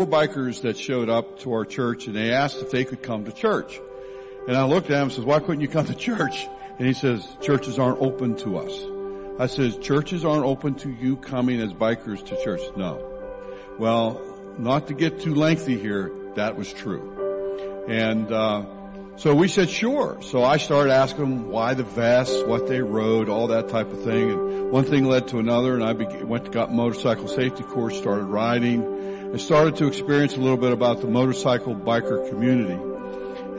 four bikers that showed up to our church and they asked if they could come to church. And I looked at him and says, why couldn't you come to church? And he says, churches aren't open to us. I says, churches aren't open to you coming as bikers to church. No. Well, not to get too lengthy here, that was true. And, uh, so we said sure. So I started asking them why the vests, what they rode, all that type of thing. And one thing led to another and I went to got motorcycle safety course, started riding and started to experience a little bit about the motorcycle biker community.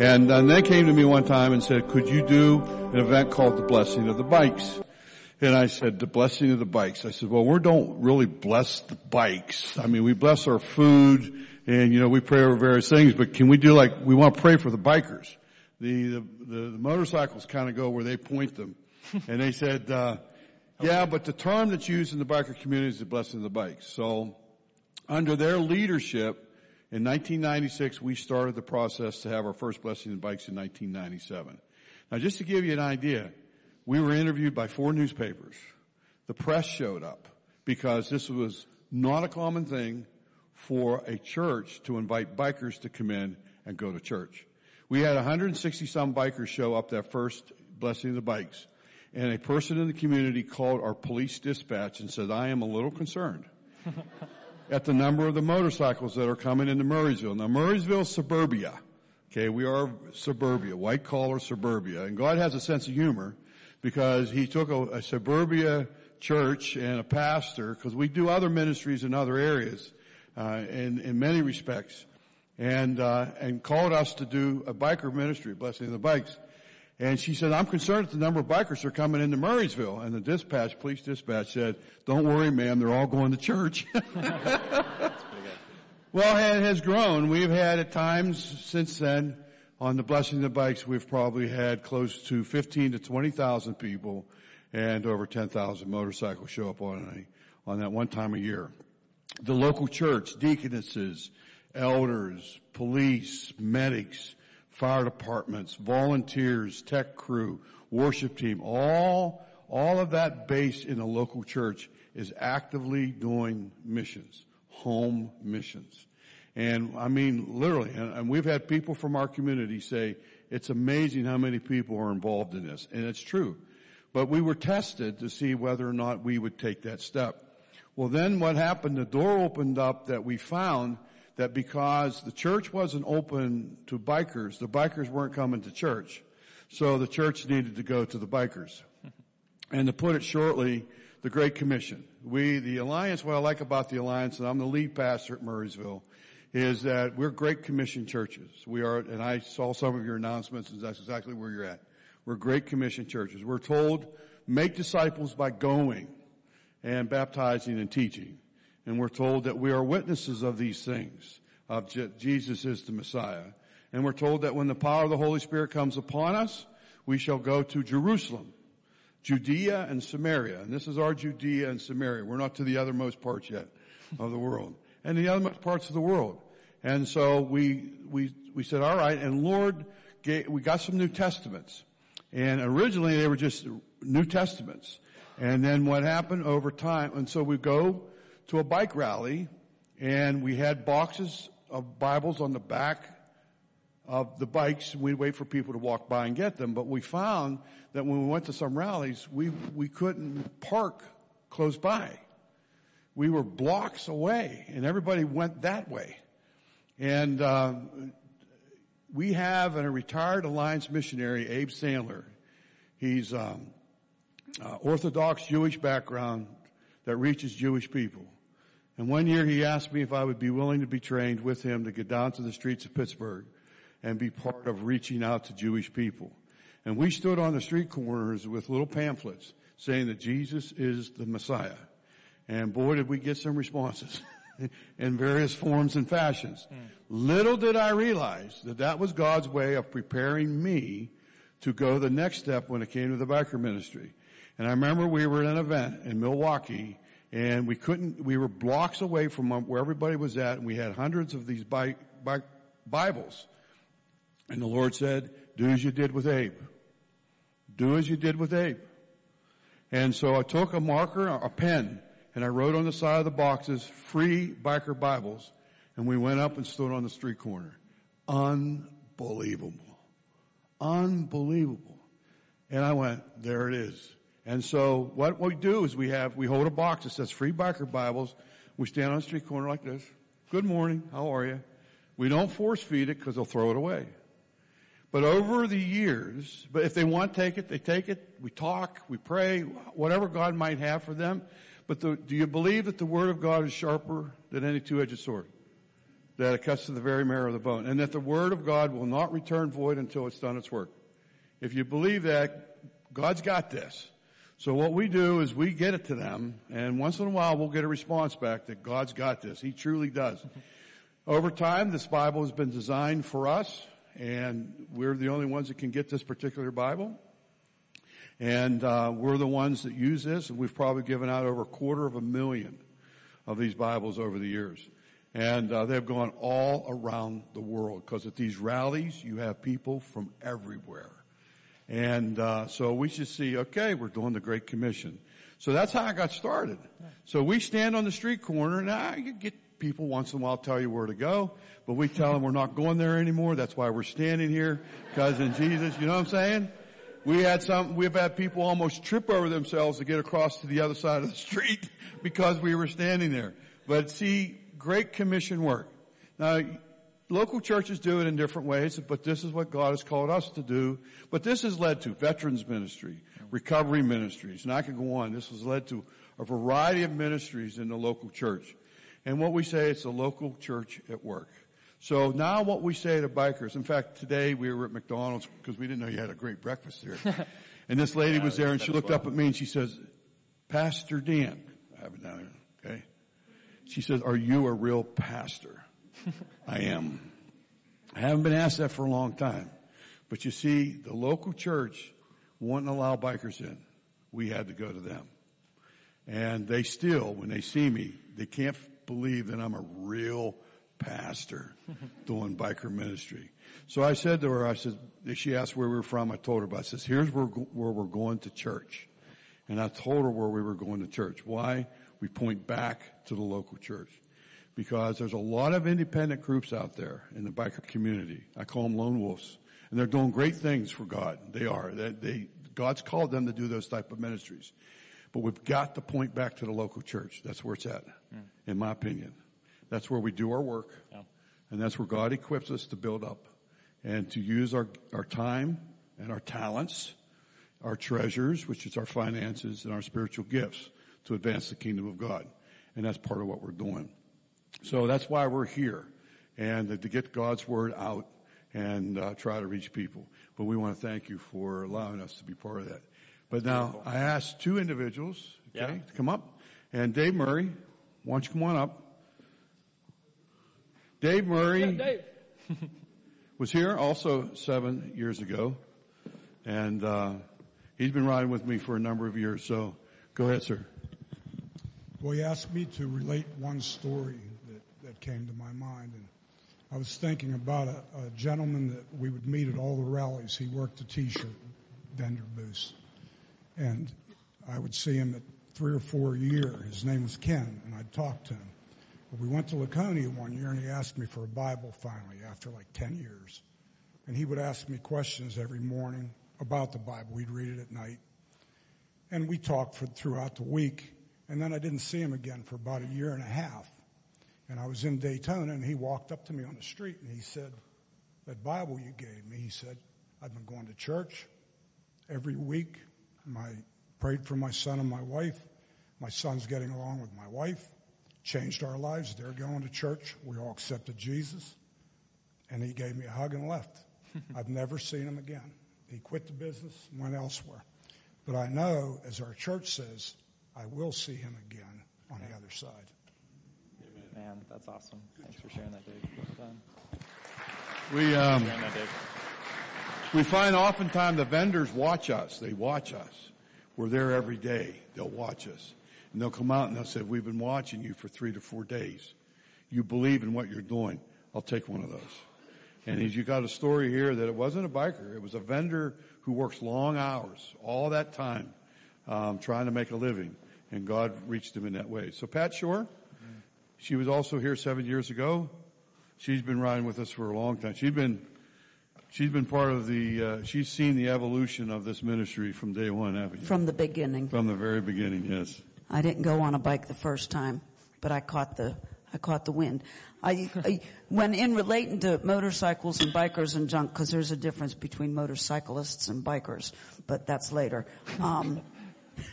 And, and they came to me one time and said, could you do an event called the blessing of the bikes? And I said, the blessing of the bikes. I said, well, we don't really bless the bikes. I mean, we bless our food and, you know, we pray over various things, but can we do like, we want to pray for the bikers the, the, the, the motorcycles kind of go where they point them. and they said, uh, yeah, but the term that's used in the biker community is the blessing of the bikes. So under their leadership, in 1996, we started the process to have our first blessing of the bikes in 1997. Now just to give you an idea, we were interviewed by four newspapers. The press showed up because this was not a common thing for a church to invite bikers to come in and go to church. We had 160 some bikers show up that first blessing of the bikes. And a person in the community called our police dispatch and said, I am a little concerned at the number of the motorcycles that are coming into Murrysville. Now Murrysville suburbia. Okay, we are suburbia, white collar suburbia. And God has a sense of humor because he took a, a suburbia church and a pastor, because we do other ministries in other areas, uh, in, in many respects and uh, and called us to do a biker ministry, blessing the bikes. And she said, I'm concerned at the number of bikers are coming into Murrysville. And the dispatch, police dispatch said, don't worry, ma'am, they're all going to church. well, it has grown. We've had at times since then on the blessing of the bikes, we've probably had close to 15 to 20,000 people and over 10,000 motorcycles show up on a, on that one time a year. The local church, deaconesses, elders, police, medics, fire departments, volunteers, tech crew, worship team, all, all of that based in a local church is actively doing missions, home missions. And I mean, literally, and, and we've had people from our community say, it's amazing how many people are involved in this. And it's true. But we were tested to see whether or not we would take that step. Well then what happened, the door opened up that we found that because the church wasn't open to bikers, the bikers weren't coming to church. So the church needed to go to the bikers. Mm-hmm. And to put it shortly, the Great Commission. We, the Alliance, what I like about the Alliance, and I'm the lead pastor at Murrysville, is that we're Great Commission churches. We are, and I saw some of your announcements, and that's exactly where you're at. We're Great Commission churches. We're told, make disciples by going and baptizing and teaching. And we're told that we are witnesses of these things, of Je- Jesus is the Messiah. And we're told that when the power of the Holy Spirit comes upon us, we shall go to Jerusalem, Judea and Samaria. And this is our Judea and Samaria. We're not to the othermost parts yet of the world. And the othermost parts of the world. And so we, we, we said, all right, and Lord, we got some New Testaments. And originally they were just New Testaments. And then what happened over time, and so we go to a bike rally and we had boxes of Bibles on the back of the bikes. We'd wait for people to walk by and get them. But we found that when we went to some rallies, we, we couldn't park close by. We were blocks away and everybody went that way. And, uh, we have a retired Alliance missionary, Abe Sandler. He's, um, uh, Orthodox Jewish background that reaches Jewish people. And one year he asked me if I would be willing to be trained with him to get down to the streets of Pittsburgh and be part of reaching out to Jewish people. And we stood on the street corners with little pamphlets saying that Jesus is the Messiah. And boy, did we get some responses in various forms and fashions. Mm. Little did I realize that that was God's way of preparing me to go the next step when it came to the biker ministry. And I remember we were at an event in Milwaukee and we couldn't, we were blocks away from where everybody was at and we had hundreds of these bi- bi- Bibles. And the Lord said, do as you did with Abe. Do as you did with Abe. And so I took a marker, a pen, and I wrote on the side of the boxes, free biker Bibles. and we went up and stood on the street corner. Unbelievable. Unbelievable. And I went, there it is. And so what we do is we have, we hold a box that says free biker Bibles. We stand on the street corner like this. Good morning. How are you? We don't force feed it because they'll throw it away. But over the years, but if they want to take it, they take it. We talk, we pray, whatever God might have for them. But the, do you believe that the Word of God is sharper than any two-edged sword? That it cuts to the very marrow of the bone. And that the Word of God will not return void until it's done its work. If you believe that, God's got this. So what we do is we get it to them, and once in a while we'll get a response back that God's got this. He truly does. Over time, this Bible has been designed for us and we're the only ones that can get this particular Bible. And uh, we're the ones that use this, and we've probably given out over a quarter of a million of these Bibles over the years. And uh, they've gone all around the world because at these rallies you have people from everywhere. And uh, so we should see, okay, we're doing the Great Commission. So that's how I got started. So we stand on the street corner, and I get people once in a while tell you where to go, but we tell them we're not going there anymore. That's why we're standing here, because in Jesus, you know what I'm saying? We had some, we've had people almost trip over themselves to get across to the other side of the street because we were standing there. But see, great commission work. Now, local churches do it in different ways, but this is what God has called us to do. But this has led to veterans ministry, recovery ministries, and I could go on. This has led to a variety of ministries in the local church. And what we say, it's a local church at work. So now what we say to bikers, in fact, today we were at McDonald's because we didn't know you had a great breakfast there. and this lady yeah, was there and she looked up at me and she says, Pastor Dan, I have it down here, okay? She says, are you a real pastor? I am. I haven't been asked that for a long time. But you see, the local church wouldn't allow bikers in. We had to go to them. And they still, when they see me, they can't believe that I'm a real pastor doing biker ministry. So I said to her, I said, she asked where we were from. I told her, but I says, here's where, where we're going to church. And I told her where we were going to church. Why? We point back to the local church. Because there's a lot of independent groups out there in the biker community. I call them lone wolves. And they're doing great things for God. They are. They, they, God's called them to do those type of ministries. But we've got to point back to the local church. That's where it's at, mm. in my opinion. That's where we do our work. Yeah. And that's where God equips us to build up and to use our, our time and our talents, our treasures, which is our finances and our spiritual gifts to advance the kingdom of God. And that's part of what we're doing. So that's why we're here and to get God's word out and uh, try to reach people. But we want to thank you for allowing us to be part of that. But now I asked two individuals, okay, yeah. to come up. And Dave Murray, why don't you come on up? Dave Murray yeah, Dave. was here also seven years ago. And, uh, he's been riding with me for a number of years. So go ahead, sir. Well, he asked me to relate one story that, that came to my mind. And I was thinking about a, a gentleman that we would meet at all the rallies. He worked a t-shirt vendor booth and I would see him at three or four a year. His name was Ken, and I'd talk to him. But we went to Laconia one year, and he asked me for a Bible finally after like 10 years. And he would ask me questions every morning about the Bible. We'd read it at night. And we talked for, throughout the week. And then I didn't see him again for about a year and a half. And I was in Daytona, and he walked up to me on the street, and he said, that Bible you gave me, he said, I've been going to church every week my prayed for my son and my wife. My son's getting along with my wife. Changed our lives. They're going to church. We all accepted Jesus. And he gave me a hug and left. I've never seen him again. He quit the business, and went elsewhere. But I know, as our church says, I will see him again on the other side. Man, that's awesome. Thanks for sharing that, Dave. Well done. We, um, we find oftentimes the vendors watch us. They watch us. We're there every day. They'll watch us. And they'll come out and they'll say, we've been watching you for three to four days. You believe in what you're doing. I'll take one of those. And you got a story here that it wasn't a biker. It was a vendor who works long hours, all that time, um, trying to make a living. And God reached him in that way. So Pat Shore, she was also here seven years ago. She's been riding with us for a long time. She's been, she's been part of the, uh, she's seen the evolution of this ministry from day one, haven't you? From the beginning. From the very beginning, yes. I didn't go on a bike the first time, but I caught the, I caught the wind. I, I when in relating to motorcycles and bikers and junk, cause there's a difference between motorcyclists and bikers, but that's later. Um,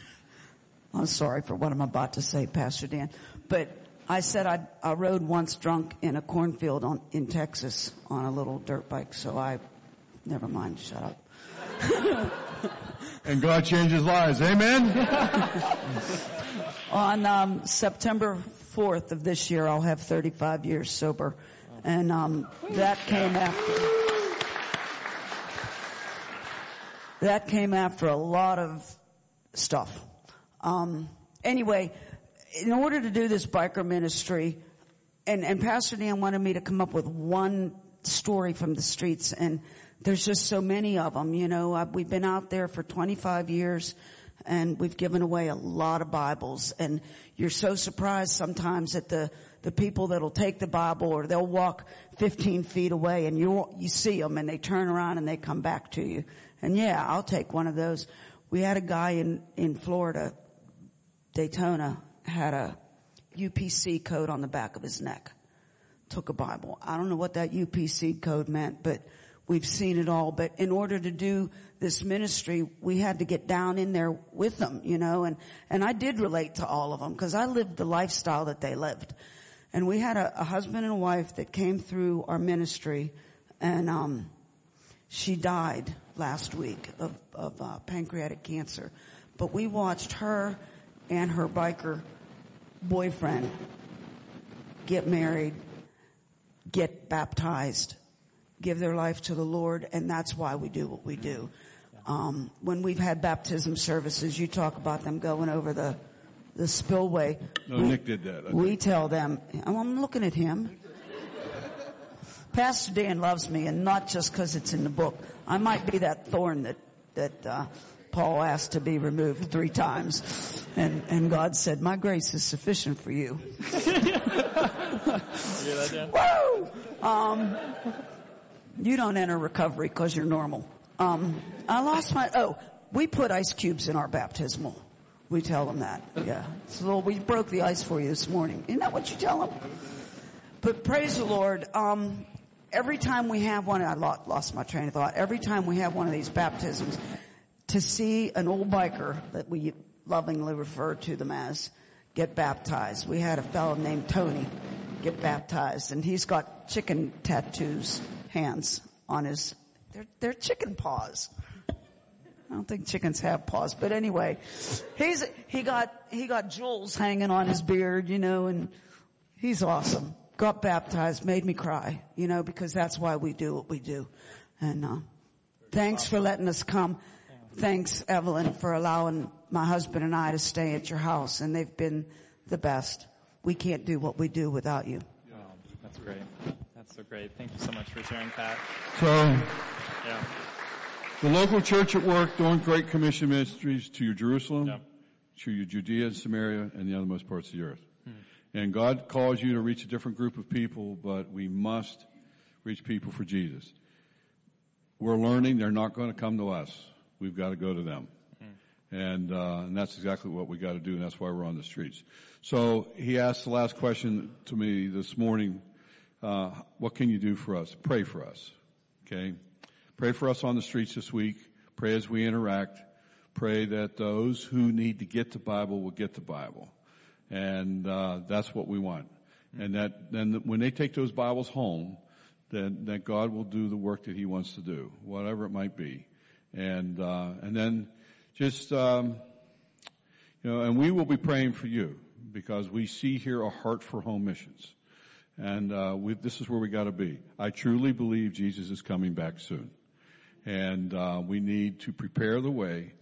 I'm sorry for what I'm about to say, Pastor Dan, but I said I, I rode once drunk in a cornfield on, in Texas on a little dirt bike, so I, never mind, shut up. and God changes lives, amen? on um, September 4th of this year, I'll have 35 years sober, and um, that came after. That came after a lot of stuff. Um, anyway, in order to do this biker ministry, and, and Pastor Dan wanted me to come up with one story from the streets, and there's just so many of them. You know, I, we've been out there for 25 years, and we've given away a lot of Bibles, and you're so surprised sometimes at the the people that'll take the Bible or they'll walk 15 feet away and you you see them and they turn around and they come back to you. And yeah, I'll take one of those. We had a guy in in Florida, Daytona, had a UPC code on the back of his neck. Took a Bible. I don't know what that UPC code meant, but we've seen it all. But in order to do this ministry, we had to get down in there with them, you know, and, and I did relate to all of them because I lived the lifestyle that they lived. And we had a, a husband and wife that came through our ministry and, um, she died last week of, of uh, pancreatic cancer. But we watched her and her biker boyfriend get married, get baptized, give their life to the Lord, and that's why we do what we do. Um, when we've had baptism services, you talk about them going over the the spillway. No, we, Nick did that. We tell them, oh, I'm looking at him. Pastor Dan loves me, and not just because it's in the book. I might be that thorn that that uh, Paul asked to be removed three times. And, and God said, my grace is sufficient for you. Woo! Um, you don't enter recovery because you're normal. Um, I lost my, oh, we put ice cubes in our baptismal. We tell them that. Yeah. So we broke the ice for you this morning. Isn't that what you tell them? But praise the Lord. Um, every time we have one, I lost my train of thought. Every time we have one of these baptisms, to see an old biker that we lovingly refer to them as get baptized. We had a fellow named Tony get baptized and he's got chicken tattoos, hands on his, they're, they're chicken paws. I don't think chickens have paws, but anyway, he's, he got, he got jewels hanging on his beard, you know, and he's awesome. Got baptized, made me cry, you know, because that's why we do what we do. And, uh, thanks for letting us come. Thanks, Evelyn, for allowing my husband and I to stay at your house, and they've been the best. We can't do what we do without you. Oh, that's great. That's so great. Thank you so much for sharing, Pat. So, yeah. The local church at work doing Great Commission ministries to your Jerusalem, yeah. to your Judea and Samaria, and the othermost parts of the earth. Hmm. And God calls you to reach a different group of people, but we must reach people for Jesus. We're learning they're not going to come to us. We've got to go to them. And, uh, and that's exactly what we got to do, and that's why we're on the streets. So he asked the last question to me this morning, uh, what can you do for us? Pray for us. Okay? Pray for us on the streets this week. Pray as we interact. Pray that those who need to get the Bible will get the Bible. And, uh, that's what we want. And that, then when they take those Bibles home, then, that God will do the work that He wants to do, whatever it might be and uh, and then just um, you know, and we will be praying for you because we see here a heart for home missions, and uh, we, this is where we got to be. I truly believe Jesus is coming back soon, and uh, we need to prepare the way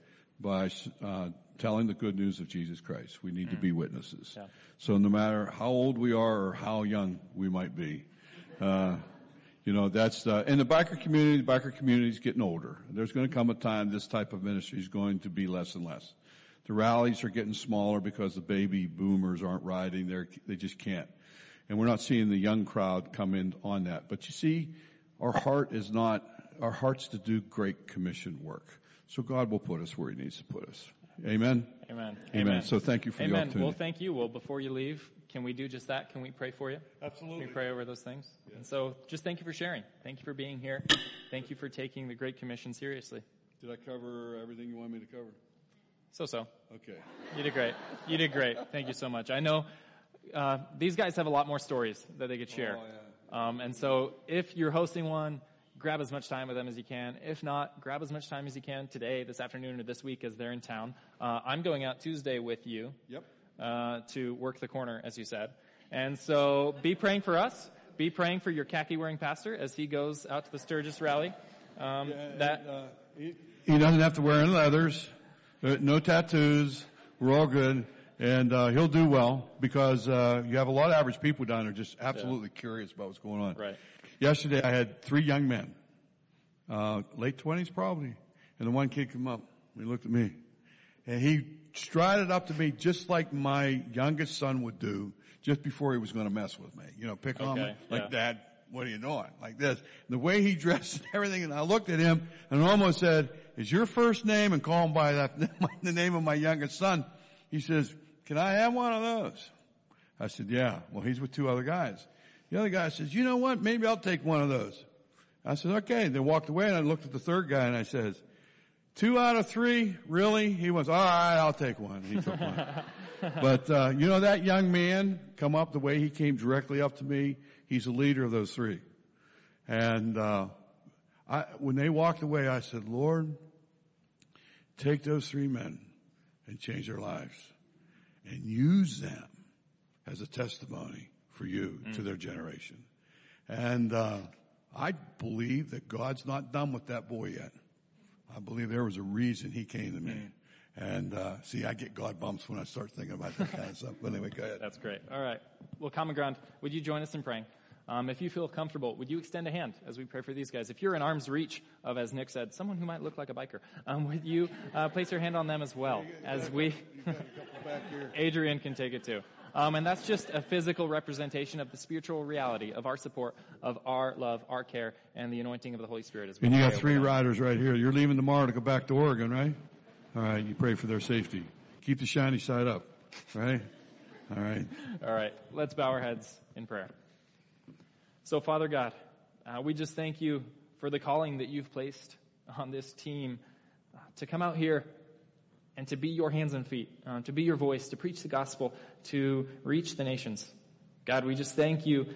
by uh, telling the good news of Jesus Christ. We need mm. to be witnesses. Yeah. So no matter how old we are or how young we might be. You know, that's, uh, in the biker community, the biker community is getting older. There's going to come a time this type of ministry is going to be less and less. The rallies are getting smaller because the baby boomers aren't riding. They're, they just can't. and we're not seeing the young crowd come in on that. But you see, our heart is not, our heart's to do great commission work. So God will put us where he needs to put us. Amen? Amen. Amen. So thank you for the opportunity. Well, thank you. Well, before you leave, can we do just that? Can we pray for you? Absolutely. Can we pray over those things? And so just thank you for sharing. Thank you for being here. Thank you for taking the Great Commission seriously. Did I cover everything you want me to cover? So so. Okay. You did great. You did great. Thank you so much. I know uh, these guys have a lot more stories that they could share. Oh, um, and so if you're hosting one, grab as much time with them as you can. If not, grab as much time as you can today, this afternoon, or this week as they're in town. Uh, I'm going out Tuesday with you Yep. Uh, to work the corner, as you said. And so be praying for us. Be praying for your khaki wearing pastor as he goes out to the Sturgis rally. Um, that uh, he, he doesn't have to wear any leathers, uh, no tattoos. We're all good. And uh, he'll do well because uh, you have a lot of average people down there just absolutely curious about what's going on. Right. Yesterday I had three young men, uh, late twenties probably, and the one kid came up. He looked at me, and he strided up to me just like my youngest son would do, just before he was going to mess with me. You know, pick on me like yeah. Dad. What are you doing? Like this. The way he dressed and everything, and I looked at him and almost said, "Is your first name?" And call him by that the name of my youngest son. He says, "Can I have one of those?" I said, "Yeah." Well, he's with two other guys. The other guy says, "You know what? Maybe I'll take one of those." I said, "Okay." They walked away, and I looked at the third guy, and I says, Two out of three, really? He was, all right, I'll take one. He took one. but, uh, you know, that young man come up the way he came directly up to me. He's the leader of those three. And, uh, I, when they walked away, I said, Lord, take those three men and change their lives and use them as a testimony for you to their generation. And, uh, I believe that God's not done with that boy yet. I believe there was a reason he came to me. And, uh, see, I get God bumps when I start thinking about that kind of stuff. But anyway, go ahead. That's great. All right. Well, common ground. Would you join us in praying? Um, if you feel comfortable, would you extend a hand as we pray for these guys? If you're in arm's reach of, as Nick said, someone who might look like a biker, um, would you uh, place your hand on them as well as we? Adrian can take it too. Um, and that's just a physical representation of the spiritual reality of our support, of our love, our care, and the anointing of the Holy Spirit as well. And you got three riders right here. You're leaving tomorrow to go back to Oregon, right? All right. You pray for their safety. Keep the shiny side up, right? All right. All right, let's bow our heads in prayer. So, Father God, uh, we just thank you for the calling that you've placed on this team uh, to come out here and to be your hands and feet, uh, to be your voice, to preach the gospel, to reach the nations. God, we just thank you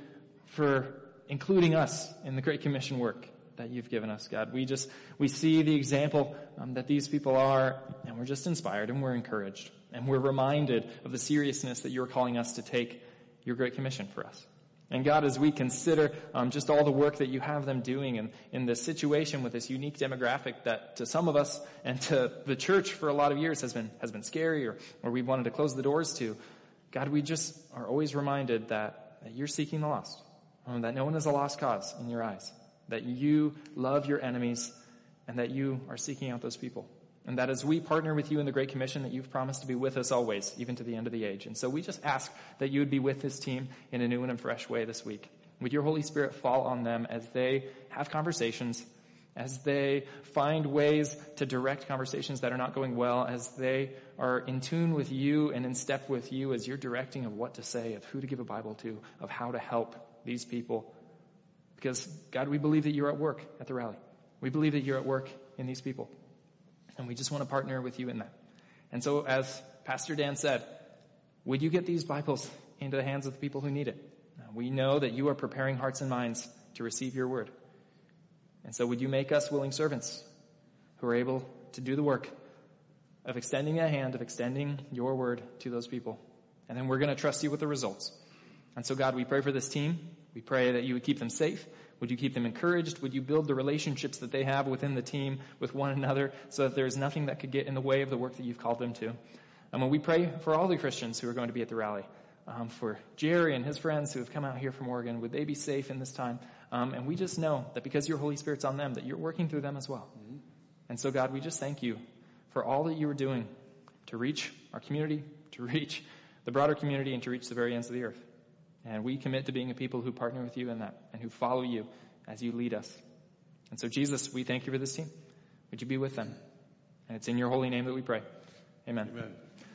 for including us in the Great Commission work that you've given us, God. We just, we see the example um, that these people are, and we're just inspired and we're encouraged. And we're reminded of the seriousness that you're calling us to take your Great Commission for us. And God, as we consider um, just all the work that you have them doing in, in this situation with this unique demographic that to some of us and to the church for a lot of years has been, has been scary or, or we've wanted to close the doors to, God, we just are always reminded that, that you're seeking the lost, um, that no one is a lost cause in your eyes, that you love your enemies and that you are seeking out those people. And that as we partner with you in the Great Commission, that you've promised to be with us always, even to the end of the age. And so we just ask that you would be with this team in a new and fresh way this week. Would your Holy Spirit fall on them as they have conversations, as they find ways to direct conversations that are not going well, as they are in tune with you and in step with you as you're directing of what to say, of who to give a Bible to, of how to help these people. Because God, we believe that you're at work at the rally. We believe that you're at work in these people. And we just want to partner with you in that. And so as Pastor Dan said, would you get these Bibles into the hands of the people who need it? We know that you are preparing hearts and minds to receive your word. And so would you make us willing servants who are able to do the work of extending that hand, of extending your word to those people. And then we're going to trust you with the results. And so God, we pray for this team. We pray that you would keep them safe. Would you keep them encouraged? Would you build the relationships that they have within the team with one another so that there's nothing that could get in the way of the work that you've called them to? And when we pray for all the Christians who are going to be at the rally, um, for Jerry and his friends who have come out here from Oregon, would they be safe in this time? Um, and we just know that because your Holy Spirit's on them, that you're working through them as well. And so God, we just thank you for all that you are doing to reach our community, to reach the broader community, and to reach the very ends of the earth. And we commit to being a people who partner with you in that and who follow you as you lead us. And so, Jesus, we thank you for this team. Would you be with them? And it's in your holy name that we pray. Amen. Amen.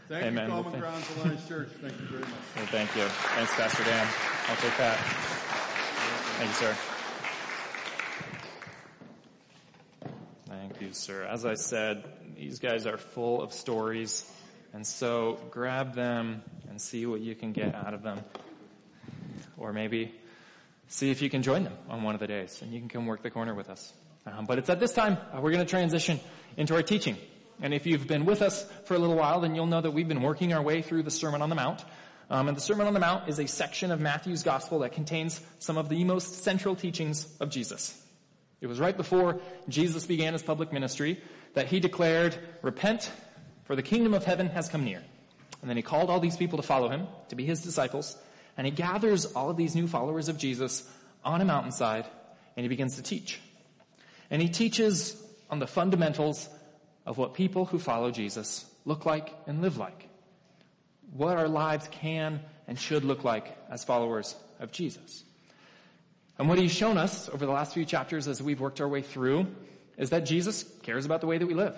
Thank Amen. you, Common thank- Grounds Alliance Church. Thank you very much. Well, thank you. Thanks, Pastor Dan. I'll take that. Thank you, sir. Thank you, sir. As I said, these guys are full of stories, and so grab them and see what you can get out of them. Or maybe see if you can join them on one of the days, and you can come work the corner with us. Um, but it's at this time uh, we're going to transition into our teaching. And if you've been with us for a little while, then you'll know that we've been working our way through the Sermon on the Mount. Um, and the Sermon on the Mount is a section of Matthew's Gospel that contains some of the most central teachings of Jesus. It was right before Jesus began his public ministry that he declared, repent, for the kingdom of heaven has come near. And then he called all these people to follow him, to be his disciples, and he gathers all of these new followers of Jesus on a mountainside, and he begins to teach. And he teaches on the fundamentals of what people who follow Jesus look like and live like. What our lives can and should look like as followers of Jesus. And what he's shown us over the last few chapters as we've worked our way through is that Jesus cares about the way that we live.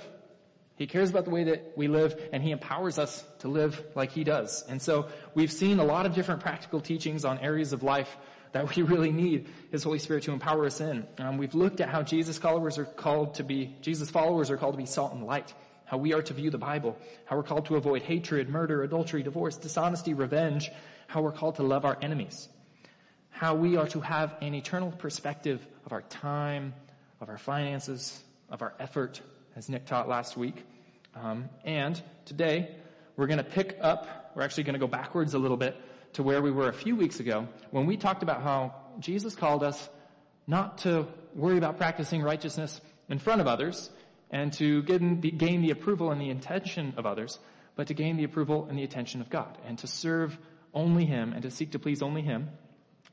He cares about the way that we live and he empowers us to live like he does. And so we've seen a lot of different practical teachings on areas of life that we really need his Holy Spirit to empower us in. Um, we've looked at how Jesus followers are called to be, Jesus followers are called to be salt and light. How we are to view the Bible. How we're called to avoid hatred, murder, adultery, divorce, dishonesty, revenge. How we're called to love our enemies how we are to have an eternal perspective of our time, of our finances, of our effort, as Nick taught last week. Um, and today, we're going to pick up, we're actually going to go backwards a little bit to where we were a few weeks ago when we talked about how Jesus called us not to worry about practicing righteousness in front of others and to gain the, approval and the attention of others, but to gain the approval and the attention of God and to serve only Him and to seek to please only Him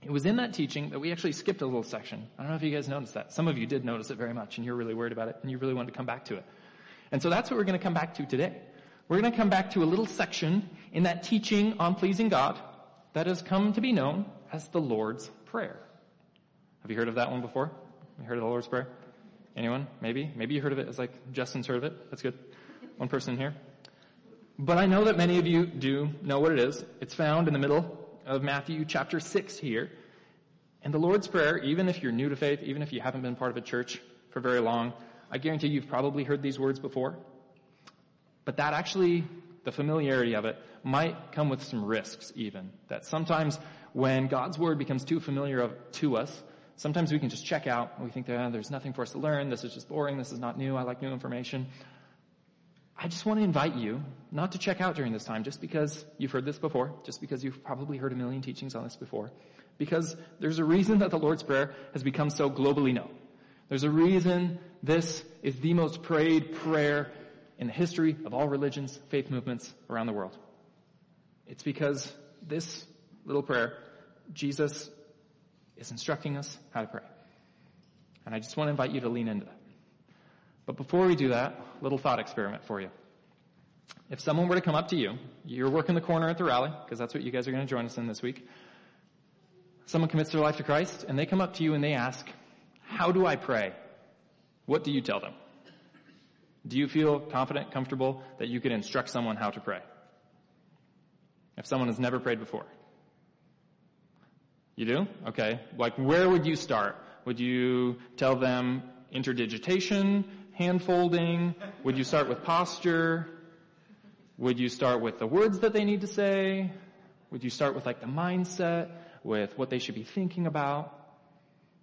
it was in that teaching that we actually skipped a little section. I don't know if you guys noticed that. Some of you did notice it very much and you're really worried about it and you really wanted to come back to it. And so that's what we're going to come back to today. We're going to come back to a little section in that teaching on pleasing God that has come to be known as the Lord's Prayer. Have you heard of that one before? You heard of the Lord's Prayer? Anyone? Maybe? Maybe you heard of it. It's like Justin's heard of it. That's good. One person here. But I know that many of you do know what it is. It's found in the middle of Matthew chapter 6 here. And the Lord's Prayer, even if you're new to faith, even if you haven't been part of a church for very long, I guarantee you've probably heard these words before. But that actually, the familiarity of it, might come with some risks even. That sometimes when God's Word becomes too familiar to us, sometimes we can just check out we think oh, there's nothing for us to learn, this is just boring, this is not new, I like new information. I just want to invite you not to check out during this time just because you've heard this before, just because you've probably heard a million teachings on this before, because there's a reason that the Lord's Prayer has become so globally known. There's a reason this is the most prayed prayer in the history of all religions, faith movements around the world. It's because this little prayer, Jesus is instructing us how to pray. And I just want to invite you to lean into that. But before we do that, little thought experiment for you. If someone were to come up to you, you're working the corner at the rally, because that's what you guys are going to join us in this week. Someone commits their life to Christ, and they come up to you and they ask, how do I pray? What do you tell them? Do you feel confident, comfortable that you could instruct someone how to pray? If someone has never prayed before. You do? Okay. Like where would you start? Would you tell them interdigitation, hand folding? Would you start with posture? Would you start with the words that they need to say? Would you start with like the mindset, with what they should be thinking about?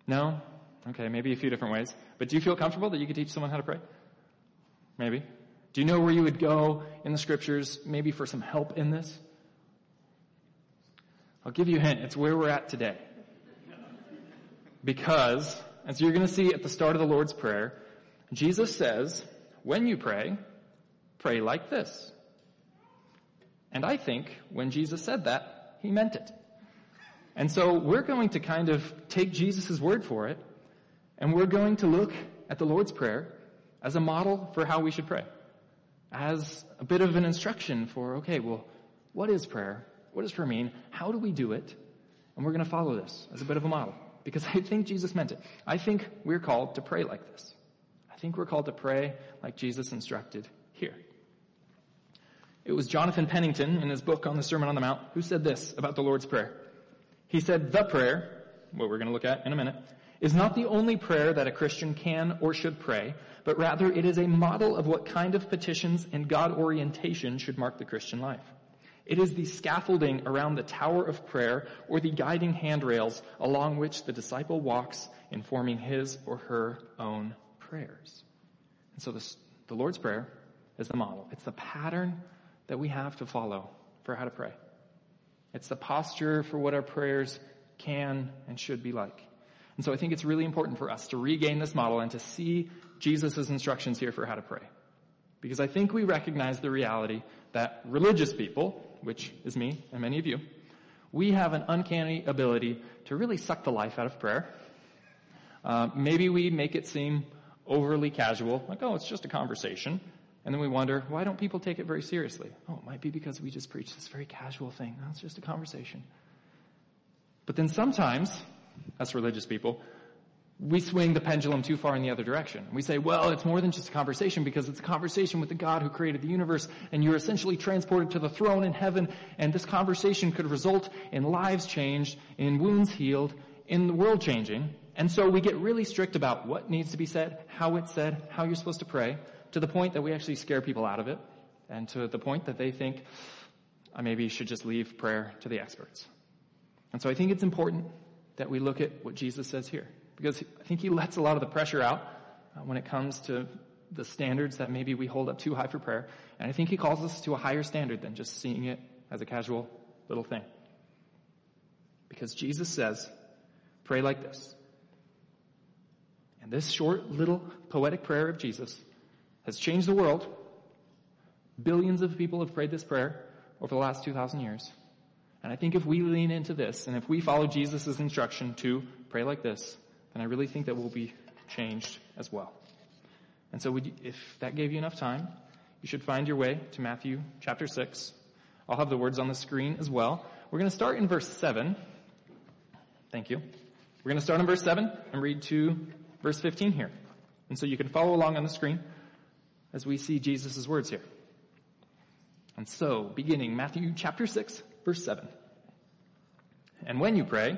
No? Okay, maybe a few different ways. But do you feel comfortable that you could teach someone how to pray? Maybe. Do you know where you would go in the scriptures, maybe for some help in this? I'll give you a hint. It's where we're at today. Because, as you're going to see at the start of the Lord's Prayer, Jesus says, when you pray, pray like this. And I think when Jesus said that, he meant it. And so we're going to kind of take Jesus' word for it, and we're going to look at the Lord's Prayer as a model for how we should pray. As a bit of an instruction for, okay, well, what is prayer? What does prayer mean? How do we do it? And we're going to follow this as a bit of a model because I think Jesus meant it. I think we're called to pray like this. I think we're called to pray like Jesus instructed here. It was Jonathan Pennington in his book on the Sermon on the Mount who said this about the Lord's Prayer. He said, the prayer, what we're going to look at in a minute, is not the only prayer that a Christian can or should pray, but rather it is a model of what kind of petitions and God orientation should mark the Christian life. It is the scaffolding around the tower of prayer or the guiding handrails along which the disciple walks in forming his or her own prayers. And so this, the Lord's Prayer is the model. It's the pattern that we have to follow for how to pray. It's the posture for what our prayers can and should be like. And so I think it's really important for us to regain this model and to see Jesus' instructions here for how to pray. Because I think we recognize the reality that religious people, which is me and many of you, we have an uncanny ability to really suck the life out of prayer. Uh, maybe we make it seem overly casual, like, oh, it's just a conversation. And then we wonder, why don't people take it very seriously? Oh, it might be because we just preach this very casual thing. No, it's just a conversation. But then sometimes, as religious people, we swing the pendulum too far in the other direction. We say, well, it's more than just a conversation because it's a conversation with the God who created the universe and you're essentially transported to the throne in heaven and this conversation could result in lives changed, in wounds healed, in the world changing. And so we get really strict about what needs to be said, how it's said, how you're supposed to pray to the point that we actually scare people out of it, and to the point that they think, I maybe should just leave prayer to the experts. And so I think it's important that we look at what Jesus says here, because I think he lets a lot of the pressure out uh, when it comes to the standards that maybe we hold up too high for prayer. And I think he calls us to a higher standard than just seeing it as a casual little thing. Because Jesus says, pray like this. And this short little poetic prayer of Jesus has changed the world. Billions of people have prayed this prayer over the last 2,000 years. And I think if we lean into this and if we follow Jesus' instruction to pray like this, then I really think that we'll be changed as well. And so you, if that gave you enough time, you should find your way to Matthew chapter 6. I'll have the words on the screen as well. We're going to start in verse 7. Thank you. We're going to start in verse 7 and read to verse 15 here. And so you can follow along on the screen as we see Jesus' words here. And so, beginning Matthew chapter 6, verse 7. And when you pray,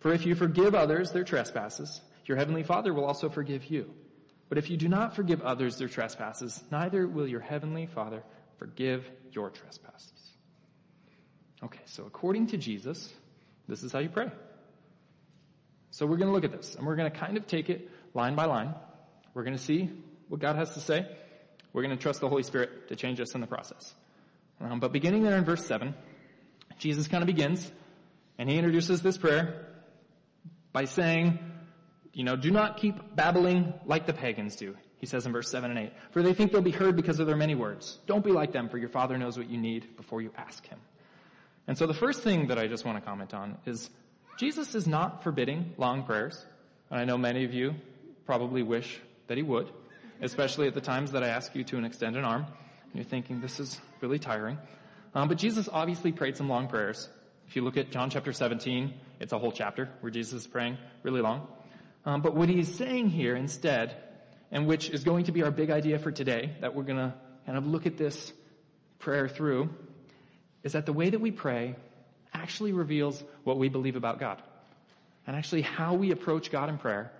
For if you forgive others their trespasses, your heavenly Father will also forgive you. But if you do not forgive others their trespasses, neither will your heavenly Father forgive your trespasses. Okay, so according to Jesus, this is how you pray. So we're going to look at this, and we're going to kind of take it line by line. We're going to see what God has to say, we're going to trust the Holy Spirit to change us in the process. Um, but beginning there in verse 7, Jesus kind of begins and he introduces this prayer by saying, you know, do not keep babbling like the pagans do. He says in verse 7 and 8, for they think they'll be heard because of their many words. Don't be like them, for your Father knows what you need before you ask Him. And so the first thing that I just want to comment on is Jesus is not forbidding long prayers. And I know many of you probably wish that He would especially at the times that I ask you to extend an arm. And you're thinking, this is really tiring. Um, but Jesus obviously prayed some long prayers. If you look at John chapter 17, it's a whole chapter where Jesus is praying really long. Um, but what he's saying here instead, and which is going to be our big idea for today, that we're going to kind of look at this prayer through, is that the way that we pray actually reveals what we believe about God. And actually how we approach God in prayer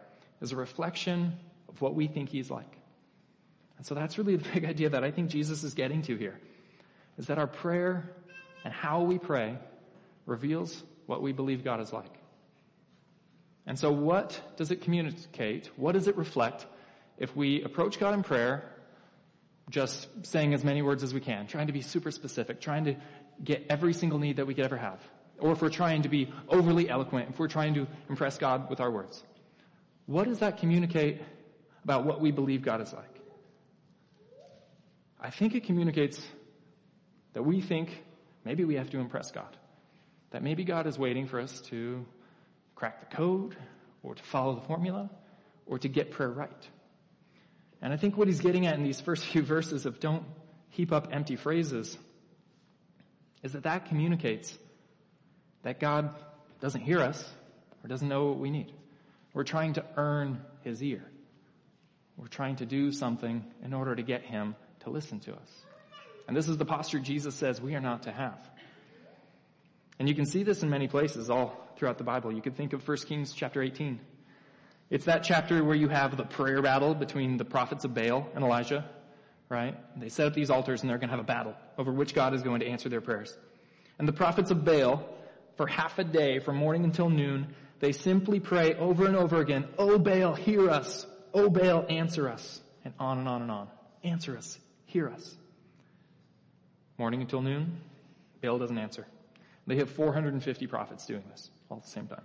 is a reflection of what we think He's like. And so that's really the big idea that I think Jesus is getting to here. Is that our prayer and how we pray reveals what we believe God is like. And so what does it communicate? What does it reflect if we approach God in prayer just saying as many words as we can, trying to be super specific, trying to get every single need that we could ever have? or if we're trying to be overly eloquent, if we're trying to impress God with our words. What does that communicate about what we believe God is like? I think it communicates that we think maybe we have to impress God. That maybe God is waiting for us to crack the code or to follow the formula or to get prayer right. And I think what he's getting at in these first few verses of don't heap up empty phrases is that that communicates that God doesn't hear us or doesn't know what we need. We're trying to earn his ear. We're trying to do something in order to get him to listen to us. And this is the posture Jesus says we are not to have. And you can see this in many places all throughout the Bible. You could think of 1 Kings chapter 18. It's that chapter where you have the prayer battle between the prophets of Baal and Elijah, right? They set up these altars and they're going to have a battle over which God is going to answer their prayers. And the prophets of Baal, for half a day, from morning until noon, they simply pray over and over again, Oh Baal, hear us. Oh Baal, answer us. And on and on and on. Answer us. Hear us. Morning until noon, Baal doesn't answer. They have 450 prophets doing this all at the same time.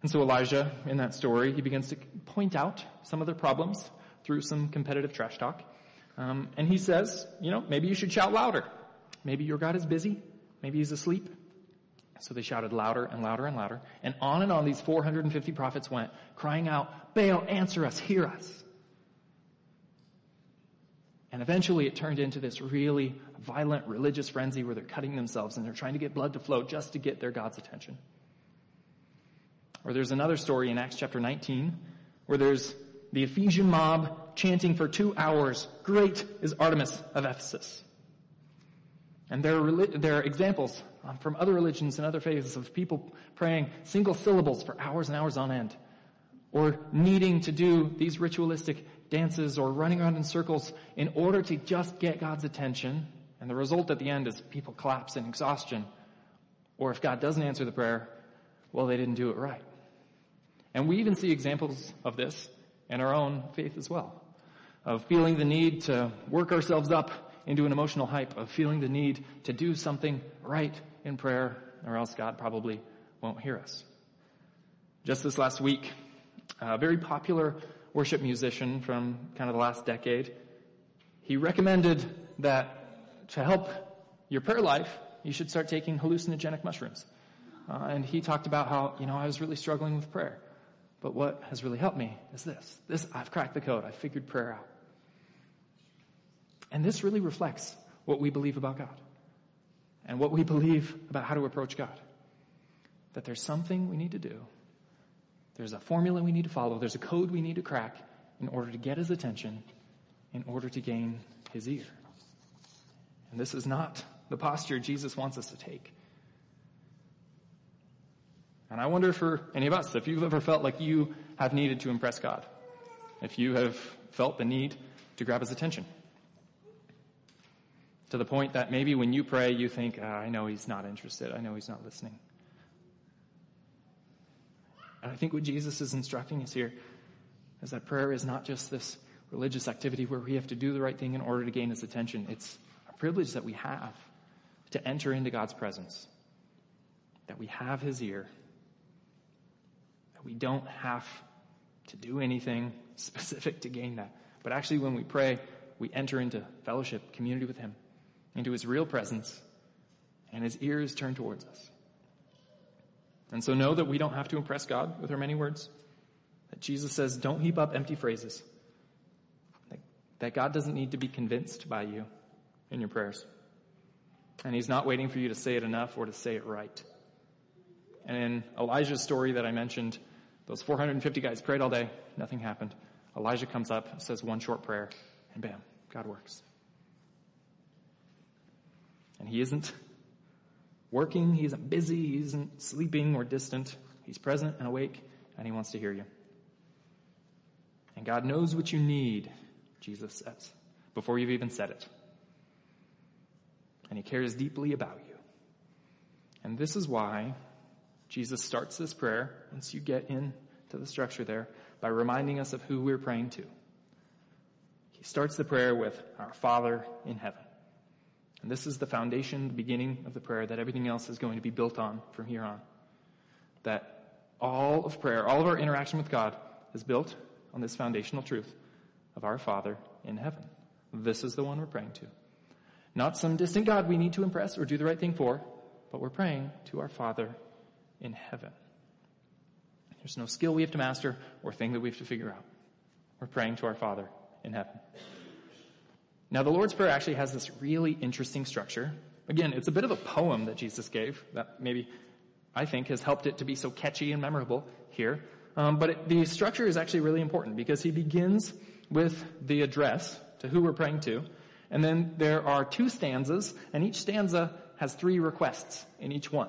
And so Elijah, in that story, he begins to point out some of their problems through some competitive trash talk. Um, and he says, you know, maybe you should shout louder. Maybe your God is busy. Maybe he's asleep. So they shouted louder and louder and louder. And on and on these 450 prophets went, crying out, Baal, answer us, hear us. And eventually it turned into this really violent religious frenzy where they're cutting themselves and they're trying to get blood to flow just to get their God's attention. Or there's another story in Acts chapter 19 where there's the Ephesian mob chanting for two hours, Great is Artemis of Ephesus. And there are, there are examples um, from other religions and other faiths of people praying single syllables for hours and hours on end. Or needing to do these ritualistic dances or running around in circles in order to just get God's attention. And the result at the end is people collapse in exhaustion. Or if God doesn't answer the prayer, well, they didn't do it right. And we even see examples of this in our own faith as well. Of feeling the need to work ourselves up into an emotional hype, of feeling the need to do something right in prayer, or else God probably won't hear us. Just this last week, a very popular worship musician from kind of the last decade. He recommended that to help your prayer life, you should start taking hallucinogenic mushrooms. Uh, and he talked about how, you know, I was really struggling with prayer. But what has really helped me is this. This, I've cracked the code. I figured prayer out. And this really reflects what we believe about God and what we believe about how to approach God. That there's something we need to do there's a formula we need to follow. There's a code we need to crack in order to get his attention, in order to gain his ear. And this is not the posture Jesus wants us to take. And I wonder for any of us, if you've ever felt like you have needed to impress God, if you have felt the need to grab his attention. To the point that maybe when you pray, you think, ah, I know he's not interested. I know he's not listening. And I think what Jesus is instructing us here is that prayer is not just this religious activity where we have to do the right thing in order to gain his attention. It's privilege that we have to enter into God's presence, that we have his ear, that we don't have to do anything specific to gain that. But actually, when we pray, we enter into fellowship, community with him, into his real presence, and his ear is turned towards us. And so know that we don't have to impress God with our many words. That Jesus says, don't heap up empty phrases. That God doesn't need to be convinced by you in your prayers. And he's not waiting for you to say it enough or to say it right. And in Elijah's story that I mentioned, those 450 guys prayed all day, nothing happened. Elijah comes up, says one short prayer, and bam, God works. And he isn't working, he isn't busy, he isn't sleeping or distant. He's present and awake, and he wants to hear you. And God knows what you need, Jesus says, before you've even said it. And he cares deeply about you. And this is why Jesus starts this prayer, once you get into the structure there, by reminding us of who we're praying to. He starts the prayer with, Our Father in heaven. And this is the foundation, the beginning of the prayer that everything else is going to be built on from here on. That all of prayer, all of our interaction with God is built on this foundational truth of our Father in heaven. This is the one we're praying to. Not some distant God we need to impress or do the right thing for, but we're praying to our Father in heaven. There's no skill we have to master or thing that we have to figure out. We're praying to our Father in heaven. Now, the Lord's Prayer actually has this really interesting structure. Again, it's a bit of a poem that Jesus gave that maybe I think has helped it to be so catchy and memorable here. Um, but it, the structure is actually really important because he begins with the address to who we're praying to, and then there are two stanzas, and each stanza has three requests in each one.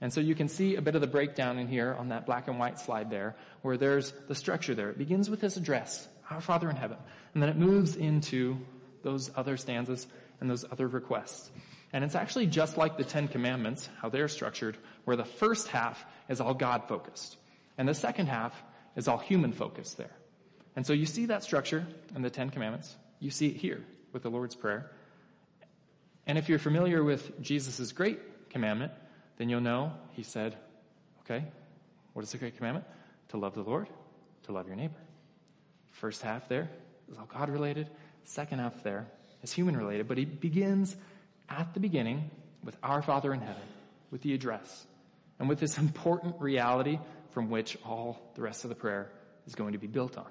And so you can see a bit of the breakdown in here on that black and white slide there, where there's the structure there. It begins with this address, Our Father in Heaven, and then it moves into those other stanzas and those other requests. And it's actually just like the Ten Commandments, how they're structured, where the first half is all God focused. And the second half is all human focused there. And so you see that structure in the Ten Commandments. You see it here with the Lord's Prayer. And if you're familiar with Jesus' great commandment, then you'll know he said, okay, what is the great commandment? To love the Lord, to love your neighbor. First half there is all God related. Second half there is human related, but he begins at the beginning with our Father in heaven, with the address, and with this important reality from which all the rest of the prayer is going to be built on.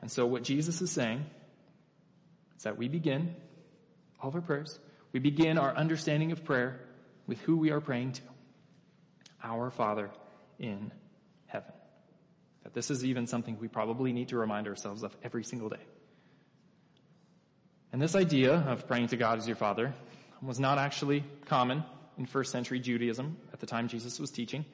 And so what Jesus is saying is that we begin all of our prayers, we begin our understanding of prayer with who we are praying to. Our Father in heaven. That this is even something we probably need to remind ourselves of every single day. And this idea of praying to God as your Father was not actually common in first century Judaism at the time Jesus was teaching.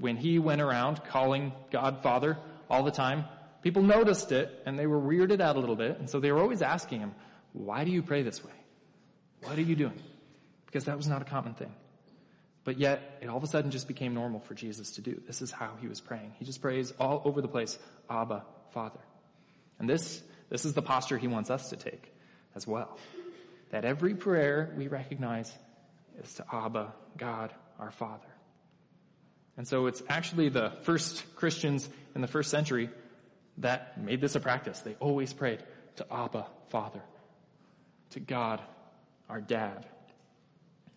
When he went around calling God Father all the time, people noticed it and they were weirded out a little bit. And so they were always asking him, why do you pray this way? What are you doing? Because that was not a common thing. But yet, it all of a sudden just became normal for Jesus to do. This is how he was praying. He just prays all over the place, Abba, Father. And this this is the posture he wants us to take as well. That every prayer we recognize is to Abba, God, our Father. And so it's actually the first Christians in the first century that made this a practice. They always prayed to Abba, Father, to God, our Dad.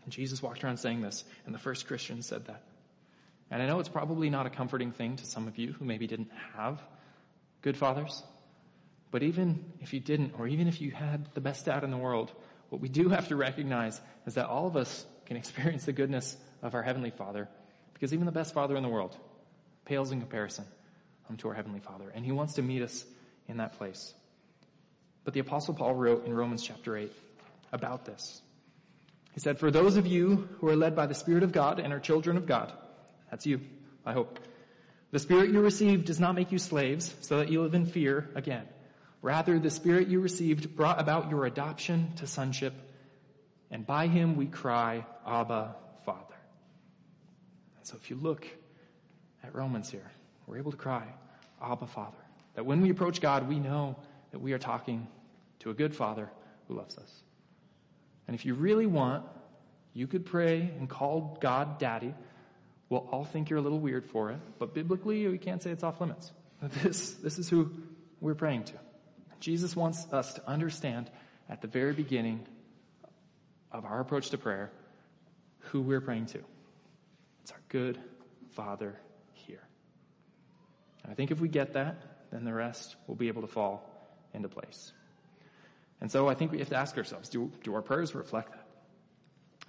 And Jesus walked around saying this, and the first Christians said that. And I know it's probably not a comforting thing to some of you who maybe didn't have good fathers. But even if you didn't, or even if you had the best dad in the world, what we do have to recognize is that all of us can experience the goodness of our Heavenly Father, because even the best Father in the world pales in comparison um, to our Heavenly Father, and He wants to meet us in that place. But the Apostle Paul wrote in Romans chapter 8 about this. He said, For those of you who are led by the Spirit of God and are children of God, that's you, I hope. The Spirit you received does not make you slaves so that you live in fear again. Rather, the Spirit you received brought about your adoption to sonship, and by him we cry, Abba, Father. And so if you look at Romans here, we're able to cry, Abba, Father. That when we approach God, we know that we are talking to a good Father who loves us. And if you really want, you could pray and call God Daddy. We'll all think you're a little weird for it, but biblically, we can't say it's off limits. This, this is who we're praying to. Jesus wants us to understand at the very beginning of our approach to prayer who we're praying to. It's our good Father. I think if we get that, then the rest will be able to fall into place. And so I think we have to ask ourselves, do, do our prayers reflect that?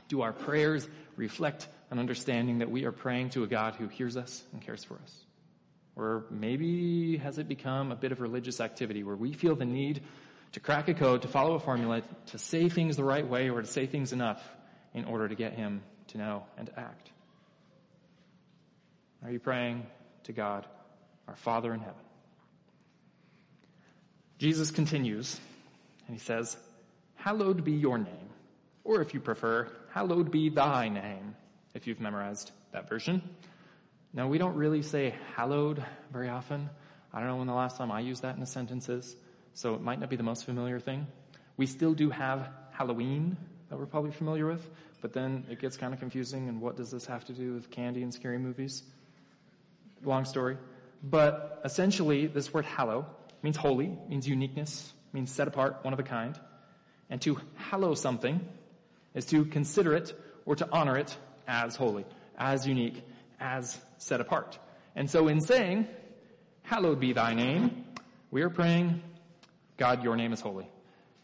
Do our prayers reflect an understanding that we are praying to a God who hears us and cares for us? Or maybe has it become a bit of religious activity where we feel the need to crack a code, to follow a formula, to say things the right way or to say things enough in order to get him to know and to act? Are you praying to God, our Father in heaven? Jesus continues and he says, Hallowed be your name. Or if you prefer, hallowed be thy name, if you've memorized that version. Now, we don't really say hallowed very often. I don't know when the last time I used that in a sentence is, so it might not be the most familiar thing. We still do have Halloween that we're probably familiar with, but then it gets kind of confusing. And what does this have to do with candy and scary movies? Long story. But essentially, this word hallow means holy, means uniqueness, means set apart, one of a kind. And to hallow something is to consider it or to honor it as holy, as unique, as set apart. And so in saying, hallowed be thy name, we are praying, God, your name is holy.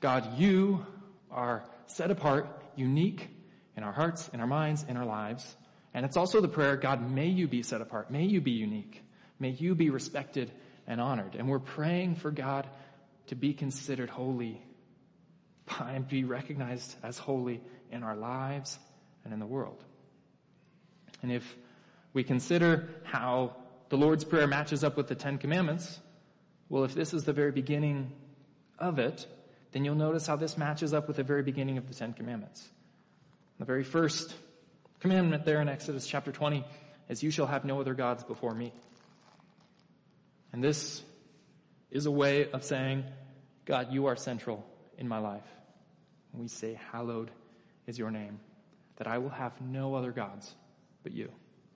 God, you are set apart, unique in our hearts, in our minds, in our lives. And it's also the prayer, God, may you be set apart. May you be unique. May you be respected and honored. And we're praying for God to be considered holy and be recognized as holy in our lives and in the world. And if we consider how the Lord's Prayer matches up with the Ten Commandments, well, if this is the very beginning of it, then you'll notice how this matches up with the very beginning of the Ten Commandments. The very first commandment there in Exodus chapter 20 is, You shall have no other gods before me. And this is a way of saying, God, you are central in my life. And we say, Hallowed is your name, that I will have no other gods but you.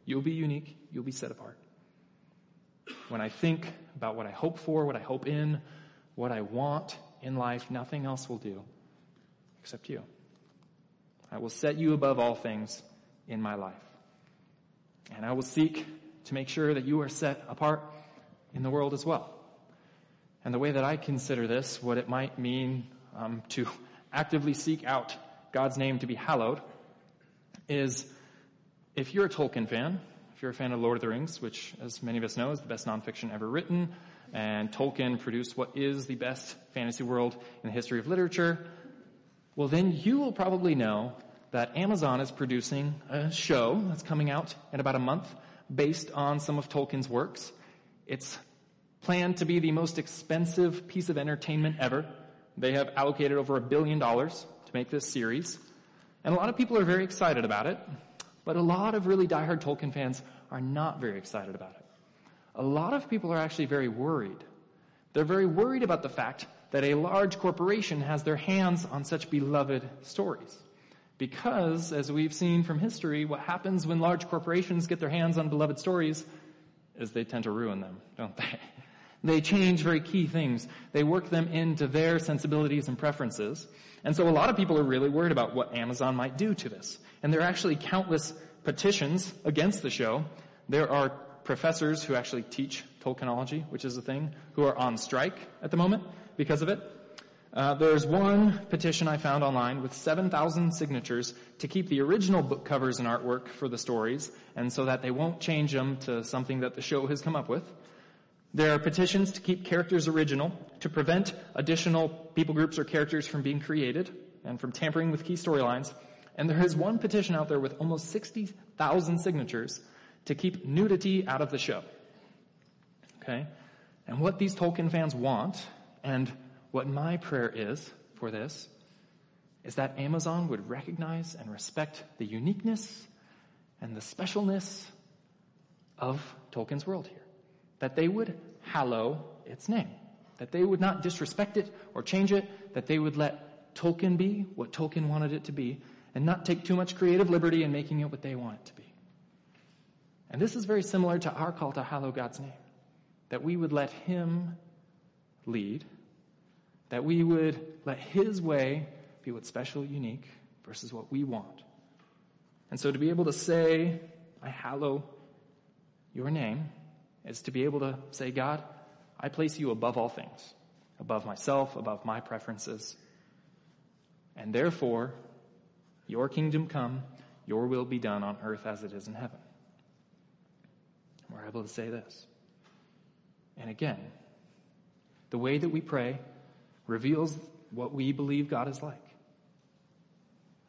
You'll be unique, you'll be set apart. When I think about what I hope for, what I hope in, what I want in life, nothing else will do except you. I will set you above all things in my life. And I will seek to make sure that you are set apart in the world as well. And the way that I consider this, what it might mean um, to actively seek out God's name to be hallowed, is if you're a Tolkien fan, if you're a fan of Lord of the Rings, which, as many of us know, is the best nonfiction ever written, and Tolkien produced what is the best fantasy world in the history of literature, well, then you will probably know that Amazon is producing a show that's coming out in about a month based on some of Tolkien's works. It's planned to be the most expensive piece of entertainment ever. They have allocated over a billion dollars to make this series. And a lot of people are very excited about it, but a lot of really diehard Tolkien fans are not very excited about it. A lot of people are actually very worried. They're very worried about the fact that a large corporation has their hands on such beloved stories. Because, as we've seen from history, what happens when large corporations get their hands on beloved stories is they tend to ruin them, don't they? They change very key things. They work them into their sensibilities and preferences. And so a lot of people are really worried about what Amazon might do to this. And there are actually countless petitions against the show. There are professors who actually teach Tolkienology, which is a thing, who are on strike at the moment because of it. Uh, there's one petition I found online with 7,000 signatures to keep the original book covers and artwork for the stories, and so that they won't change them to something that the show has come up with. There are petitions to keep characters original, to prevent additional people groups or characters from being created, and from tampering with key storylines. And there is one petition out there with almost 60,000 signatures to keep nudity out of the show. Okay? And what these Tolkien fans want, and what my prayer is for this, is that Amazon would recognize and respect the uniqueness and the specialness of Tolkien's world here. That they would hallow its name. That they would not disrespect it or change it. That they would let Tolkien be what Tolkien wanted it to be and not take too much creative liberty in making it what they want it to be. And this is very similar to our call to hallow God's name. That we would let Him lead, that we would let His way be what's special, unique, versus what we want. And so to be able to say, I hallow your name, is to be able to say, God, I place you above all things, above myself, above my preferences. And therefore, your kingdom come, your will be done on earth as it is in heaven we're able to say this. And again, the way that we pray reveals what we believe God is like.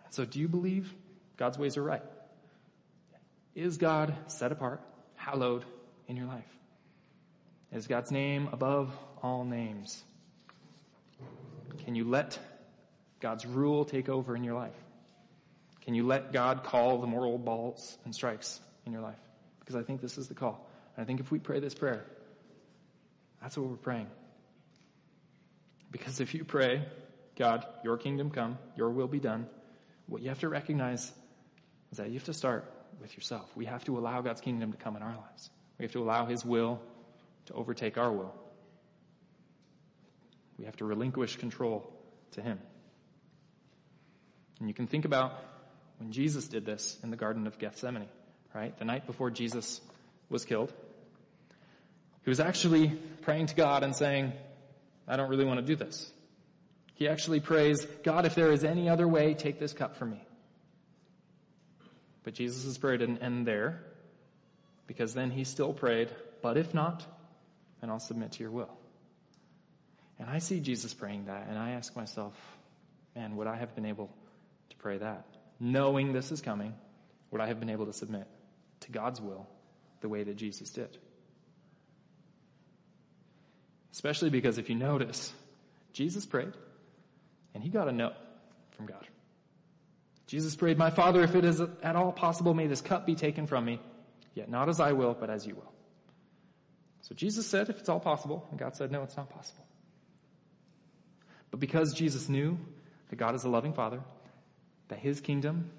So, do you believe God's ways are right? Is God set apart, hallowed in your life? Is God's name above all names? Can you let God's rule take over in your life? Can you let God call the moral balls and strikes in your life? because I think this is the call. And I think if we pray this prayer, that's what we're praying. Because if you pray, God, your kingdom come, your will be done, what you have to recognize is that you have to start with yourself. We have to allow God's kingdom to come in our lives. We have to allow His will to overtake our will. We have to relinquish control to Him. And you can think about when Jesus did this in the Garden of Gethsemane, right? The night before Jesus was killed. He was actually praying to God and saying, I don't really want to do this. He actually prays, God, if there is any other way, take this cup from me. But Jesus' prayer didn't end there, because then he still prayed, but if not, then I'll submit to your will. And I see Jesus praying that, and I ask myself, man, would I have been able to pray that? Knowing this is coming, would I have been able to submit to God's will the way that Jesus did? Especially because if you notice, Jesus prayed and he got a no from God. Jesus prayed, My Father, if it is at all possible, may this cup be taken from me, yet not as I will, but as you will. So Jesus said, if it's all possible, and God said, no, it's not possible. But because Jesus knew that God is a loving Father, that His kingdom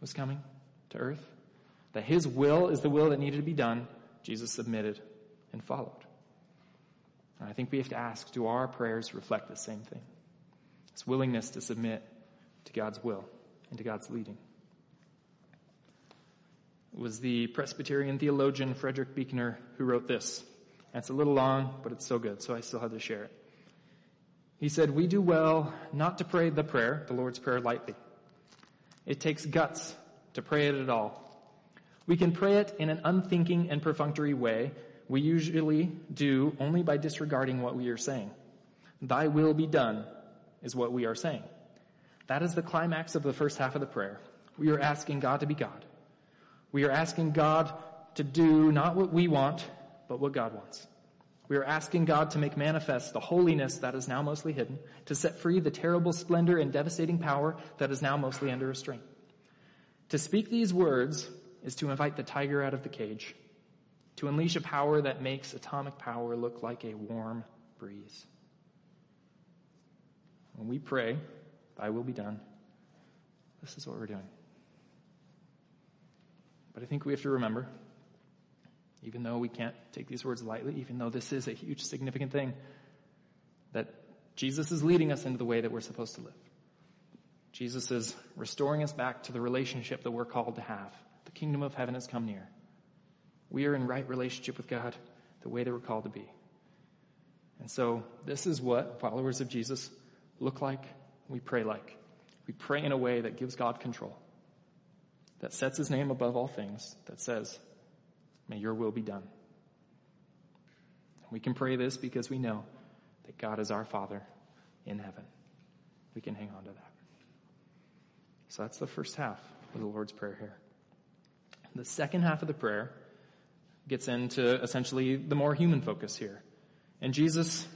was coming to earth, that His will is the will that needed to be done, Jesus submitted and followed. And I think we have to ask, do our prayers reflect the same thing? This willingness to submit to God's will and to God's leading. It was the Presbyterian theologian Frederick Buechner who wrote this. And it's a little long, but it's so good, so I still have to share it. He said, We do well not to pray the prayer, the Lord's Prayer, lightly. It takes guts to pray it at all. We can pray it in an unthinking and perfunctory way. We usually do only by disregarding what we are saying. Thy will be done is what we are saying. That is the climax of the first half of the prayer. We are asking God to be God. We are asking God to do not what we want, but what God wants. We are asking God to make manifest the holiness that is now mostly hidden, to set free the terrible splendor and devastating power that is now mostly under restraint. To speak these words is to invite the tiger out of the cage, to unleash a power that makes atomic power look like a warm breeze. When we pray, Thy will be done, this is what we're doing. But I think we have to remember, even though we can't take these words lightly, even though this is a huge, significant thing, that Jesus is leading us into the way that we're supposed to live. Jesus is restoring us back to the relationship that we're called to have. The kingdom of heaven has come near. We are in right relationship with God the way that we're called to be. And so this is what followers of Jesus look like, we pray like. We pray in a way that gives God control, that sets his name above all things, that says, May your will be done. We can pray this because we know that God is our Father in heaven. We can hang on to that. So that's the first half of the Lord's Prayer here. The second half of the prayer gets into essentially the more human focus here. And Jesus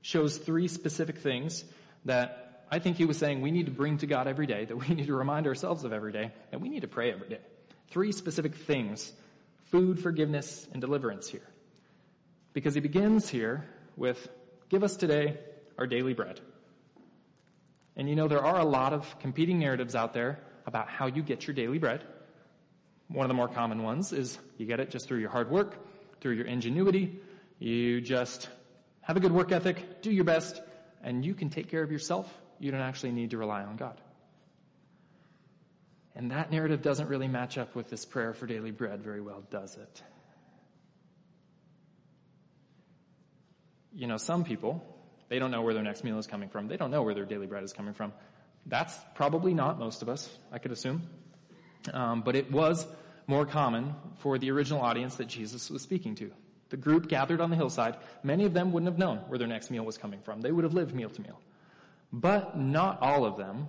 shows three specific things that I think he was saying we need to bring to God every day, that we need to remind ourselves of every day, and we need to pray every day. Three specific things food, forgiveness, and deliverance here. Because he begins here with, Give us today our daily bread. And you know, there are a lot of competing narratives out there about how you get your daily bread. One of the more common ones is you get it just through your hard work, through your ingenuity. You just have a good work ethic, do your best, and you can take care of yourself. You don't actually need to rely on God. And that narrative doesn't really match up with this prayer for daily bread very well, does it? You know, some people, they don't know where their next meal is coming from. They don't know where their daily bread is coming from. That's probably not most of us, I could assume. Um, but it was more common for the original audience that Jesus was speaking to. The group gathered on the hillside, many of them wouldn't have known where their next meal was coming from. They would have lived meal to meal. But not all of them.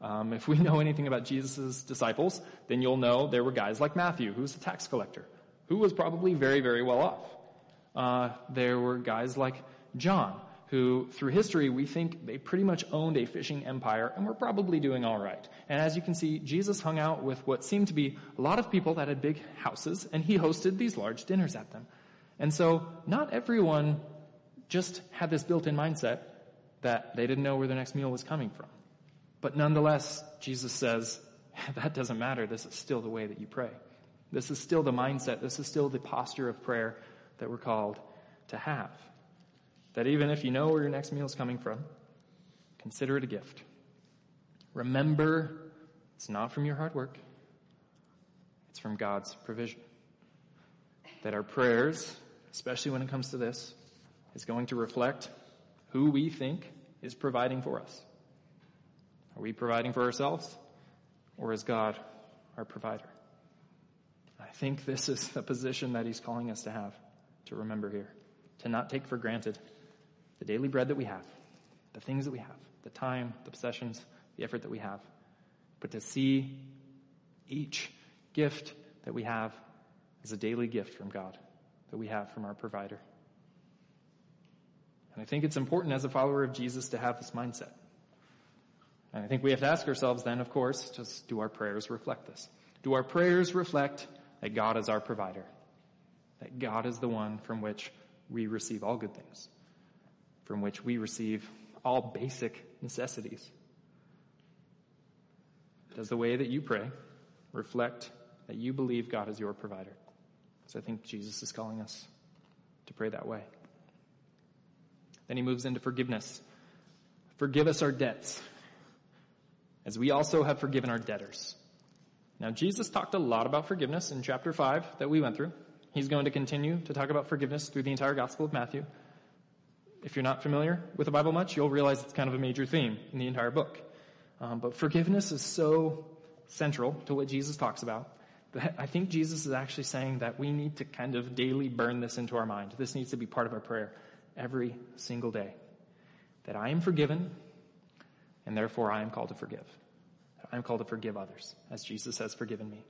Um, if we know anything about Jesus' disciples, then you'll know there were guys like Matthew, who was a tax collector, who was probably very, very well off. Uh, there were guys like John, who through history we think they pretty much owned a fishing empire and were probably doing all right. And as you can see, Jesus hung out with what seemed to be a lot of people that had big houses and he hosted these large dinners at them. And so not everyone just had this built-in mindset that they didn't know where their next meal was coming from. But nonetheless, Jesus says, that doesn't matter. This is still the way that you pray. This is still the mindset. This is still the posture of prayer that we're called to have. That even if you know where your next meal is coming from, consider it a gift. Remember, it's not from your hard work. It's from God's provision. That our prayers, especially when it comes to this, is going to reflect who we think is providing for us. Are we providing for ourselves? Or is God our provider? I think this is the position that he's calling us to have, to remember here, to not take for granted the daily bread that we have, the things that we have, the time, the possessions, the effort that we have, but to see each gift that we have as a daily gift from God, that we have from our provider. And I think it's important as a follower of Jesus to have this mindset. And I think we have to ask ourselves then, of course, just do our prayers reflect this? Do our prayers reflect that God is our provider? That God is the one from which we receive all good things, from which we receive all basic necessities? Does the way that you pray reflect that you believe God is your provider? So I think Jesus is calling us to pray that way. Then he moves into forgiveness. Forgive us our debts, as we also have forgiven our debtors. Now, Jesus talked a lot about forgiveness in chapter 5 that we went through. He's going to continue to talk about forgiveness through the entire Gospel of Matthew. If you're not familiar with the Bible much, you'll realize it's kind of a major theme in the entire book. Um, but forgiveness is so central to what Jesus talks about that I think Jesus is actually saying that we need to kind of daily burn this into our mind. This needs to be part of our prayer every single day. That I am forgiven, and therefore I am called to forgive. I am called to forgive others, as Jesus has forgiven me.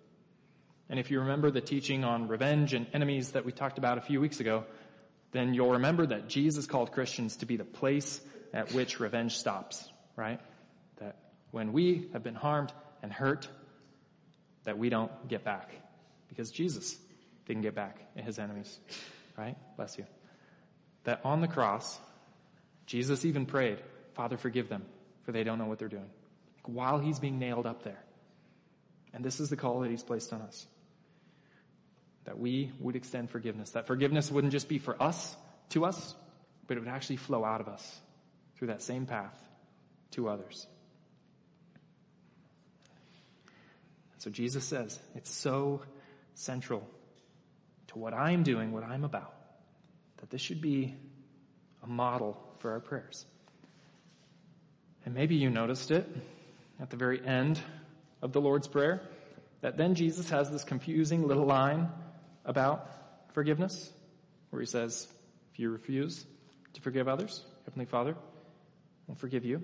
And if you remember the teaching on revenge and enemies that we talked about a few weeks ago, then you'll remember that Jesus called Christians to be the place at which revenge stops, right? That when we have been harmed and hurt, that we don't get back. Because Jesus didn't get back at his enemies, right? Bless you that on the cross, Jesus even prayed, Father, forgive them, for they don't know what they're doing. Like while he's being nailed up there. And this is the call that he's placed on us. That we would extend forgiveness. That forgiveness wouldn't just be for us, to us, but it would actually flow out of us through that same path to others. So Jesus says, it's so central to what I'm doing, what I'm about that this should be a model for our prayers. And maybe you noticed it at the very end of the Lord's Prayer, that then Jesus has this confusing little line about forgiveness, where he says, if you refuse to forgive others, Heavenly Father will forgive you.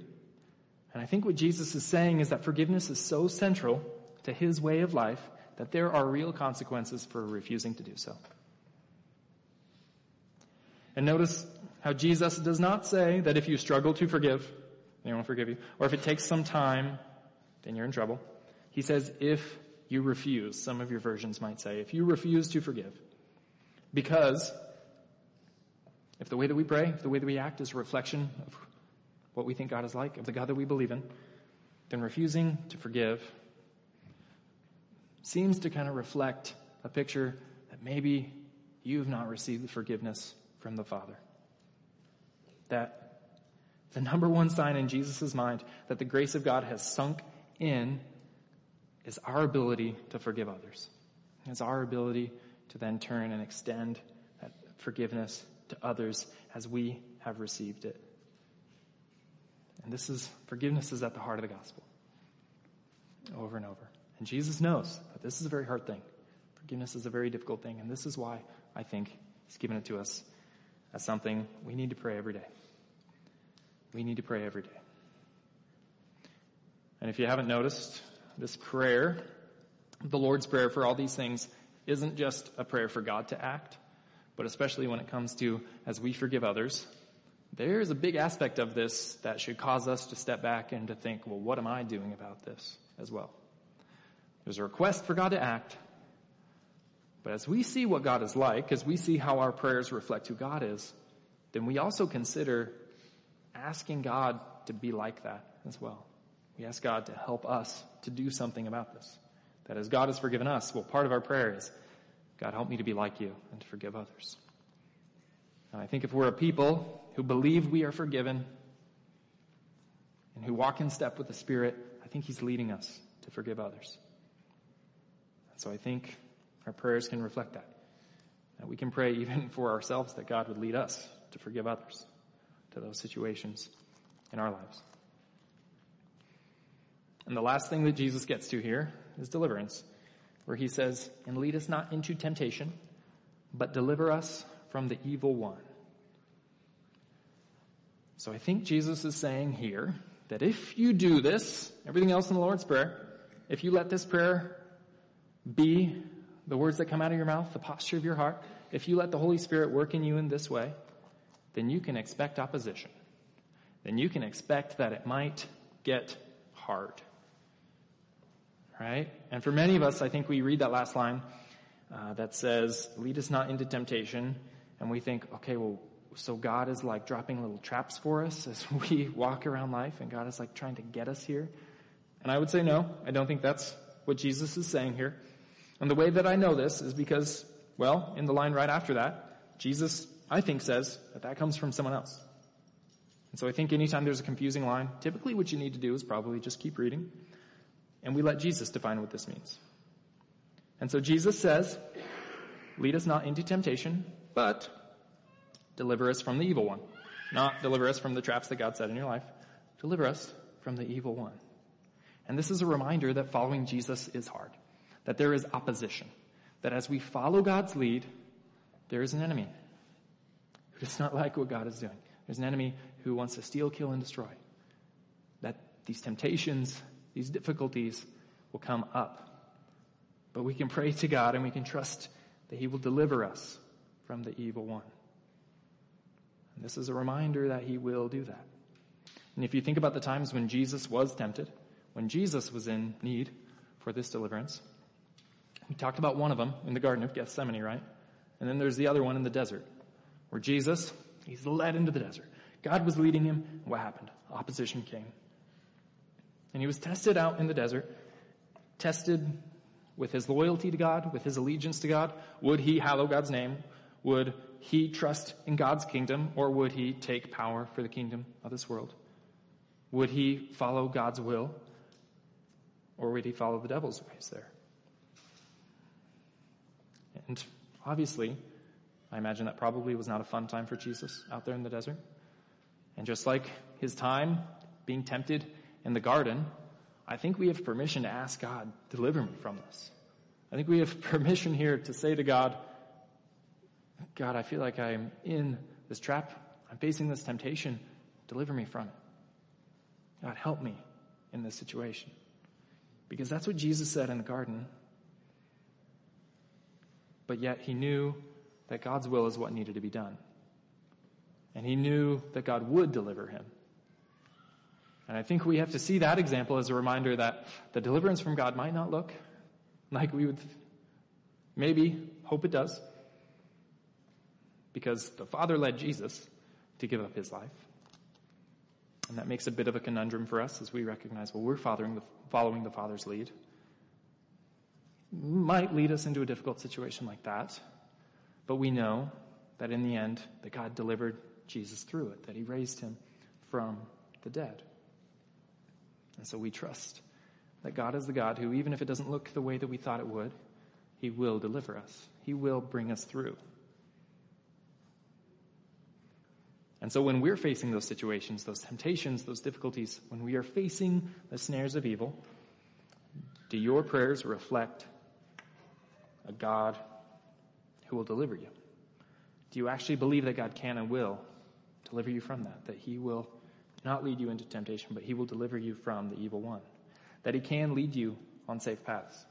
And I think what Jesus is saying is that forgiveness is so central to his way of life that there are real consequences for refusing to do so. And notice how Jesus does not say that if you struggle to forgive, they won't forgive you, or if it takes some time, then you're in trouble. He says, if you refuse, some of your versions might say, if you refuse to forgive. Because if the way that we pray, if the way that we act is a reflection of what we think God is like, of the God that we believe in, then refusing to forgive seems to kind of reflect a picture that maybe you've not received the forgiveness from the Father. That the number one sign in Jesus' mind that the grace of God has sunk in is our ability to forgive others. It's our ability to then turn and extend that forgiveness to others as we have received it. And this is, forgiveness is at the heart of the gospel. Over and over. And Jesus knows that this is a very hard thing. Forgiveness is a very difficult thing. And this is why I think He's given it to us as something we need to pray every day. We need to pray every day. And if you haven't noticed, this prayer, the Lord's Prayer for all these things, isn't just a prayer for God to act, but especially when it comes to as we forgive others, there's a big aspect of this that should cause us to step back and to think, well, what am I doing about this as well? There's a request for God to act, but as we see what God is like, as we see how our prayers reflect who God is, then we also consider asking God to be like that as well. We ask God to help us to do something about this. That as God has forgiven us, well, part of our prayer is, God, help me to be like you and to forgive others. And I think if we're a people who believe we are forgiven and who walk in step with the Spirit, I think He's leading us to forgive others. And so I think our prayers can reflect that. That we can pray even for ourselves that God would lead us to forgive others to those situations in our lives. And the last thing that Jesus gets to here is deliverance, where he says, And lead us not into temptation, but deliver us from the evil one. So I think Jesus is saying here that if you do this, everything else in the Lord's Prayer, if you let this prayer be the words that come out of your mouth, the posture of your heart, if you let the Holy Spirit work in you in this way, then you can expect opposition. Then you can expect that it might get hard. Right? And for many of us, I think we read that last line uh, that says, lead us not into temptation. And we think, okay, well, so God is like dropping little traps for us as we walk around life and God is like trying to get us here. And I would say no, I don't think that's what Jesus is saying here. And the way that I know this is because, well, in the line right after that, Jesus, I think, says that that comes from someone else. And so I think anytime there's a confusing line, typically what you need to do is probably just keep reading. And we let Jesus define what this means. And so Jesus says, lead us not into temptation, but deliver us from the evil one. Not deliver us from the traps that God set in your life. Deliver us from the evil one. And this is a reminder that following Jesus is hard that there is opposition. That as we follow God's lead, there is an enemy who does not like what God is doing. There's an enemy who wants to steal, kill, and destroy. That these temptations, these difficulties will come up. But we can pray to God and we can trust that He will deliver us from the evil one. And this is a reminder that He will do that. And if you think about the times when Jesus was tempted, when Jesus was in need for this deliverance, we talked about one of them in the Garden of Gethsemane, right? And then there's the other one in the desert, where Jesus, he's led into the desert. God was leading him. What happened? Opposition came. And he was tested out in the desert, tested with his loyalty to God, with his allegiance to God. Would he hallow God's name? Would he trust in God's kingdom, or would he take power for the kingdom of this world? Would he follow God's will, or would he follow the devil's ways there? And obviously, I imagine that probably was not a fun time for Jesus out there in the desert. And just like his time being tempted in the garden, I think we have permission to ask God, deliver me from this. I think we have permission here to say to God, God, I feel like I'm in this trap. I'm facing this temptation. Deliver me from it. God, help me in this situation. Because that's what Jesus said in the garden but yet he knew that God's will is what needed to be done. And he knew that God would deliver him. And I think we have to see that example as a reminder that the deliverance from God might not look like we would maybe hope it does. Because the Father led Jesus to give up his life. And that makes a bit of a conundrum for us as we recognize, well, we're the, following the Father's lead might lead us into a difficult situation like that. But we know that in the end, that God delivered Jesus through it, that he raised him from the dead. And so we trust that God is the God who, even if it doesn't look the way that we thought it would, he will deliver us. He will bring us through. And so when we're facing those situations, those temptations, those difficulties, when we are facing the snares of evil, do your prayers reflect a God who will deliver you? Do you actually believe that God can and will deliver you from that? That He will not lead you into temptation, but He will deliver you from the evil one? That He can lead you on safe paths?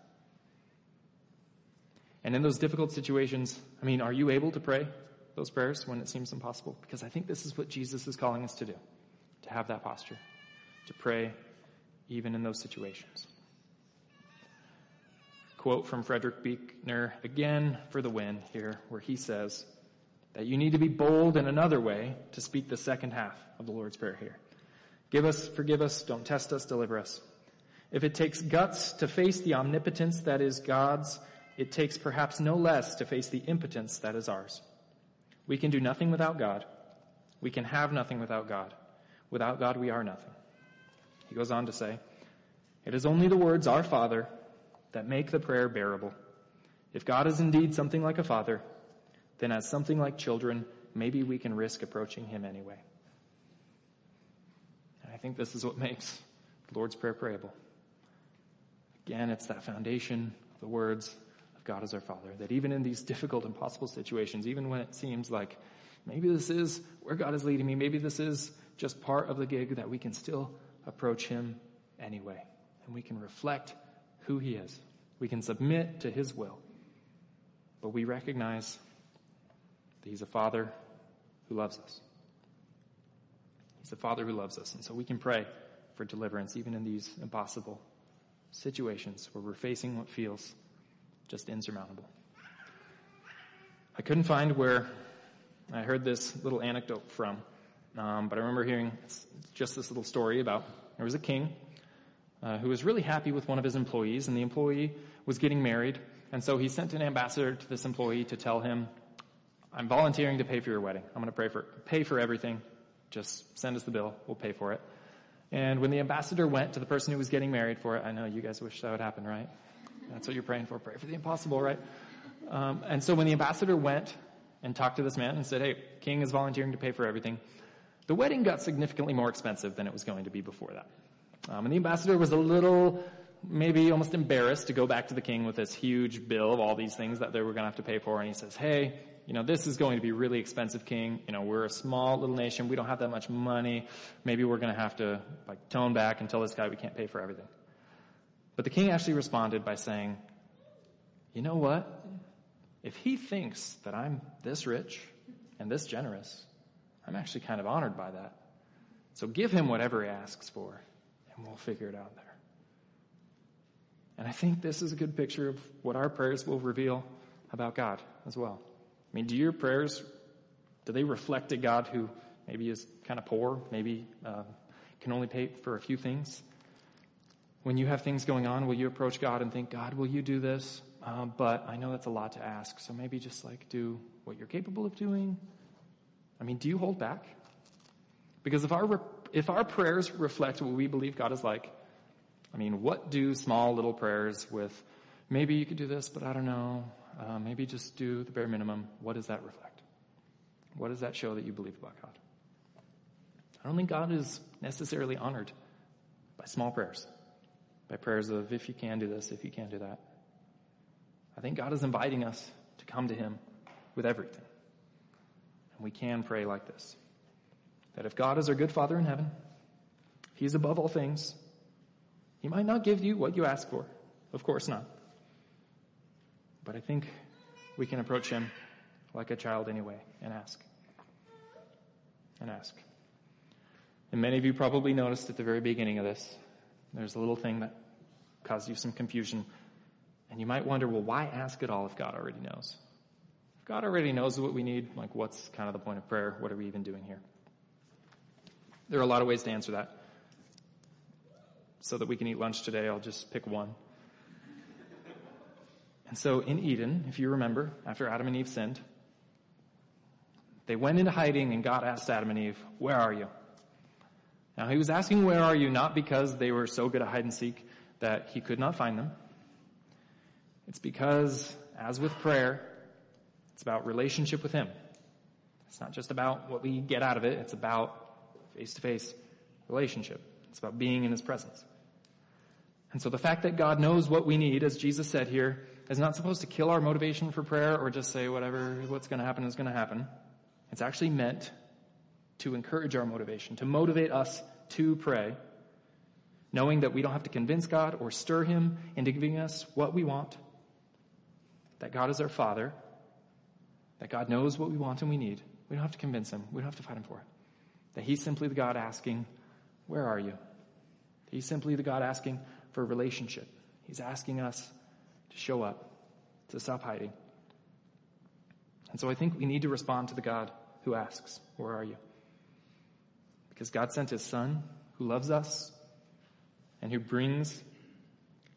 And in those difficult situations, I mean, are you able to pray those prayers when it seems impossible? Because I think this is what Jesus is calling us to do, to have that posture, to pray even in those situations quote from Frederick Buechner again for the win here, where he says, that you need to be bold in another way to speak the second half of the Lord's Prayer here. Give us, forgive us, don't test us, deliver us. If it takes guts to face the omnipotence that is God's, it takes perhaps no less to face the impotence that is ours. We can do nothing without God. We can have nothing without God. Without God, we are nothing. He goes on to say, It is only the words, Our Father, that make the prayer bearable. If God is indeed something like a father, then as something like children, maybe we can risk approaching Him anyway. I think this is what makes the Lord's Prayer prayable. Again, it's that foundation of the words of God as our Father, that even in these difficult, impossible situations, even when it seems like maybe this is where God is leading me, maybe this is just part of the gig, that we can still approach Him anyway. And we can reflect who He is. We can submit to His will. But we recognize that He's a Father who loves us. He's the Father who loves us. And so we can pray for deliverance even in these impossible situations where we're facing what feels just insurmountable. I couldn't find where I heard this little anecdote from, um, but I remember hearing just this little story about there was a king uh, who was really happy with one of his employees, and the employee was getting married, and so he sent an ambassador to this employee to tell him, "I'm volunteering to pay for your wedding. I'm going to pay for pay for everything. Just send us the bill. We'll pay for it." And when the ambassador went to the person who was getting married for it, I know you guys wish that would happen, right? That's what you're praying for. Pray for the impossible, right? Um, and so when the ambassador went and talked to this man and said, "Hey, king is volunteering to pay for everything," the wedding got significantly more expensive than it was going to be before that. Um, and the ambassador was a little, maybe almost embarrassed to go back to the king with this huge bill of all these things that they were going to have to pay for. And he says, "Hey, you know, this is going to be really expensive, king. You know, we're a small little nation. We don't have that much money. Maybe we're going to have to like tone back and tell this guy we can't pay for everything. But the king actually responded by saying, you know what? If he thinks that I'm this rich and this generous, I'm actually kind of honored by that. So give him whatever he asks for and we'll figure it out there. And I think this is a good picture of what our prayers will reveal about God as well. I mean, do your prayers, do they reflect a God who maybe is kind of poor, maybe uh, can only pay for a few things? When you have things going on, will you approach God and think, God, will you do this? Uh, but I know that's a lot to ask, so maybe just like do what you're capable of doing. I mean, do you hold back? Because if our if our prayers reflect what we believe God is like, I mean, what do small little prayers with maybe you could do this, but I don't know, uh, maybe just do the bare minimum. What does that reflect? What does that show that you believe about God? I don't think God is necessarily honored by small prayers, by prayers of if you can do this, if you can do that. I think God is inviting us to come to Him with everything. And we can pray like this that if God is our good Father in heaven, if He's above all things, He might not give you what you ask for. Of course not. But I think we can approach him like a child anyway and ask. And ask. And many of you probably noticed at the very beginning of this, there's a little thing that caused you some confusion. And you might wonder, well, why ask at all if God already knows? If God already knows what we need, like what's kind of the point of prayer? What are we even doing here? There are a lot of ways to answer that. So that we can eat lunch today, I'll just pick one. And so in Eden, if you remember, after Adam and Eve sinned, they went into hiding and God asked Adam and Eve, where are you? Now he was asking where are you not because they were so good at hide and seek that he could not find them. It's because, as with prayer, it's about relationship with him. It's not just about what we get out of it, it's about face to face relationship. It's about being in his presence. And so the fact that God knows what we need, as Jesus said here, is not supposed to kill our motivation for prayer or just say whatever, what's going to happen is going to happen. It's actually meant to encourage our motivation, to motivate us to pray, knowing that we don't have to convince God or stir Him into giving us what we want, that God is our Father, that God knows what we want and we need. We don't have to convince Him. We don't have to fight Him for it. That He's simply the God asking, where are you? He's simply the God asking for a relationship. He's asking us to show up, to stop hiding. And so I think we need to respond to the God who asks, Where are you? Because God sent his son who loves us and who brings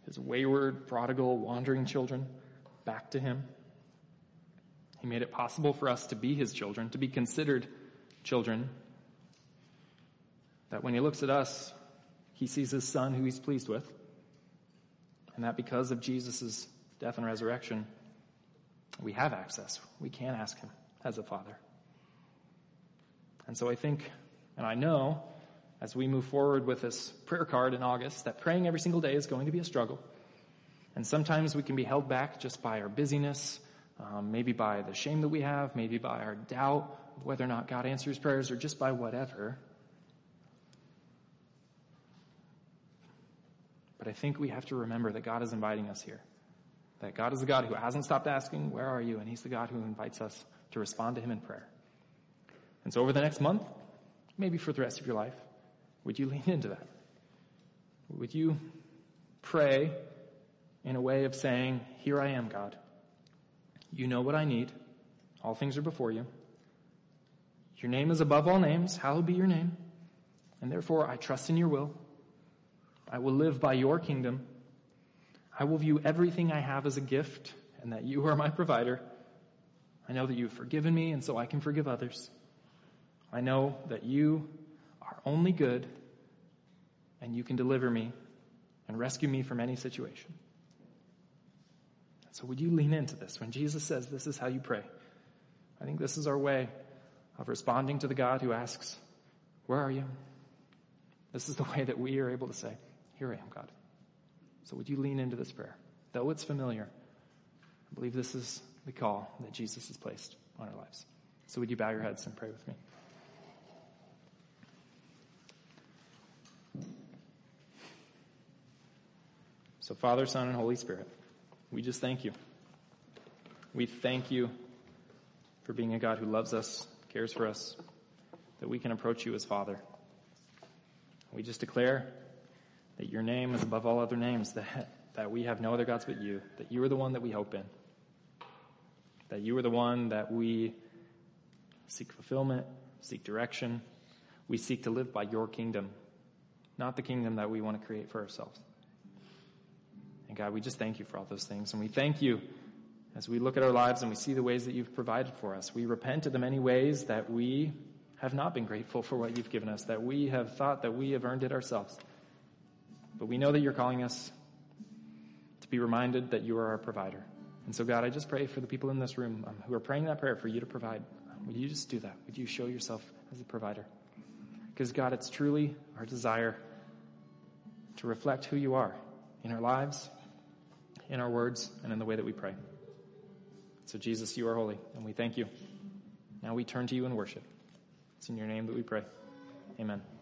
his wayward, prodigal, wandering children back to him. He made it possible for us to be his children, to be considered children. That when he looks at us, he sees his son who he's pleased with. And that because of Jesus' death and resurrection, we have access. We can ask him as a father. And so I think, and I know, as we move forward with this prayer card in August, that praying every single day is going to be a struggle. And sometimes we can be held back just by our busyness, um, maybe by the shame that we have, maybe by our doubt of whether or not God answers prayers, or just by whatever. But I think we have to remember that God is inviting us here. That God is the God who hasn't stopped asking, Where are you? And He's the God who invites us to respond to Him in prayer. And so over the next month, maybe for the rest of your life, would you lean into that? Would you pray in a way of saying, Here I am, God. You know what I need. All things are before you. Your name is above all names. Hallowed be your name. And therefore, I trust in your will. I will live by your kingdom. I will view everything I have as a gift and that you are my provider. I know that you've forgiven me and so I can forgive others. I know that you are only good and you can deliver me and rescue me from any situation. So would you lean into this when Jesus says this is how you pray? I think this is our way of responding to the God who asks, where are you? This is the way that we are able to say, here I am, God. So would you lean into this prayer? Though it's familiar, I believe this is the call that Jesus has placed on our lives. So would you bow your heads and pray with me? So, Father, Son, and Holy Spirit, we just thank you. We thank you for being a God who loves us, cares for us, that we can approach you as Father. We just declare that your name is above all other names, that, that we have no other gods but you, that you are the one that we hope in, that you are the one that we seek fulfillment, seek direction. We seek to live by your kingdom, not the kingdom that we want to create for ourselves. And God, we just thank you for all those things. And we thank you as we look at our lives and we see the ways that you've provided for us. We repent of the many ways that we have not been grateful for what you've given us, that we have thought that we have earned it ourselves. But we know that you're calling us to be reminded that you are our provider. And so, God, I just pray for the people in this room um, who are praying that prayer for you to provide. Um, would you just do that? Would you show yourself as a provider? Because, God, it's truly our desire to reflect who you are in our lives, in our words, and in the way that we pray. So, Jesus, you are holy, and we thank you. Now we turn to you in worship. It's in your name that we pray. Amen.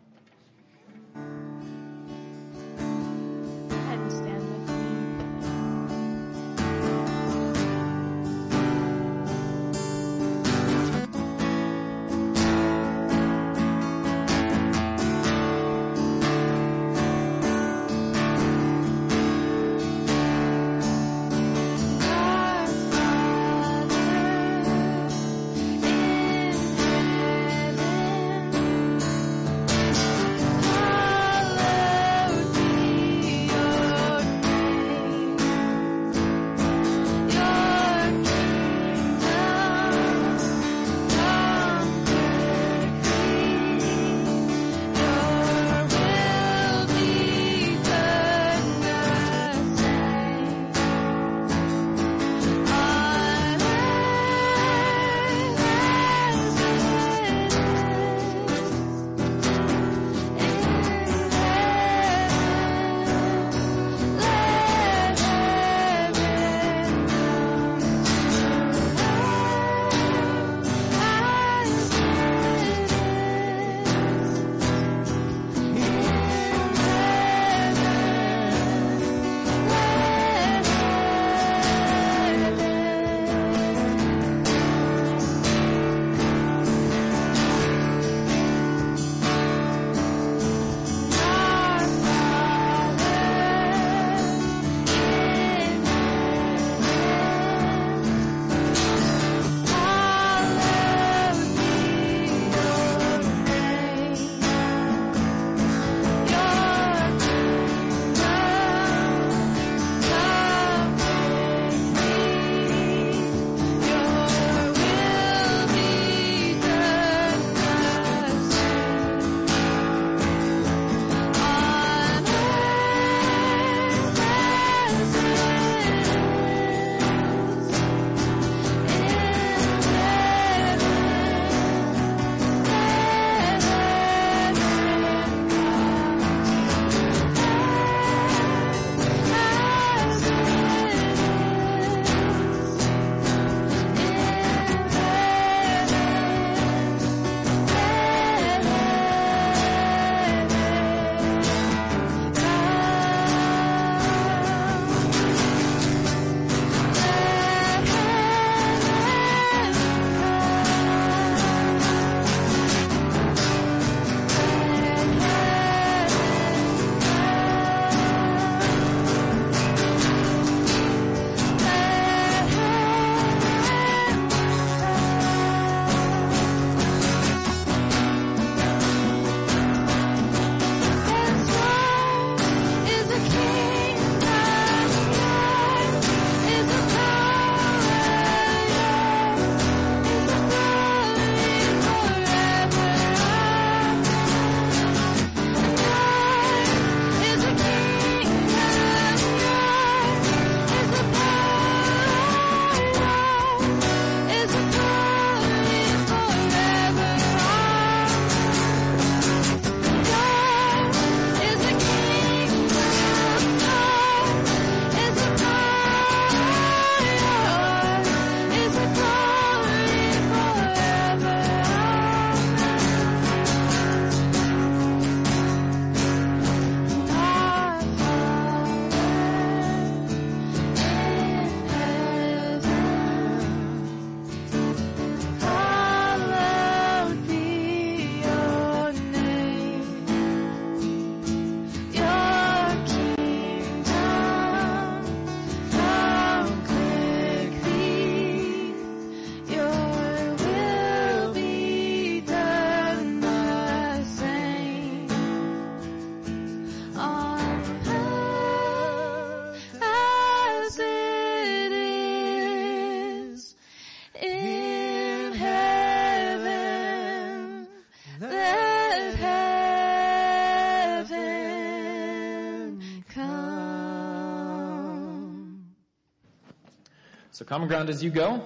So common ground as you go.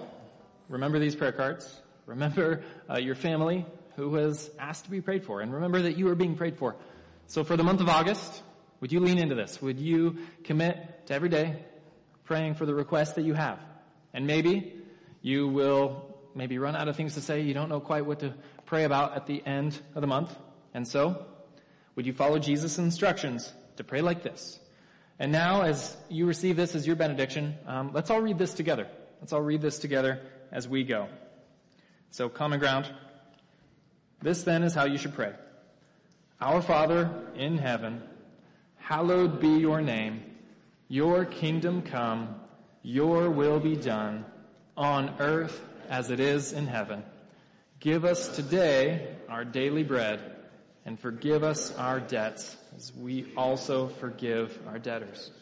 Remember these prayer cards. Remember uh, your family who has asked to be prayed for, and remember that you are being prayed for. So for the month of August, would you lean into this? Would you commit to every day praying for the requests that you have? And maybe you will maybe run out of things to say. You don't know quite what to pray about at the end of the month. And so, would you follow Jesus' instructions to pray like this? And now, as you receive this as your benediction, um, let's all read this together. Let's all read this together as we go. So, common ground. This then is how you should pray. Our Father in heaven, hallowed be your name. Your kingdom come. Your will be done on earth as it is in heaven. Give us today our daily bread and forgive us our debts as we also forgive our debtors.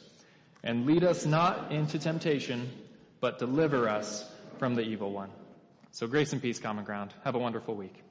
And lead us not into temptation, but deliver us from the evil one. So grace and peace, common ground. Have a wonderful week.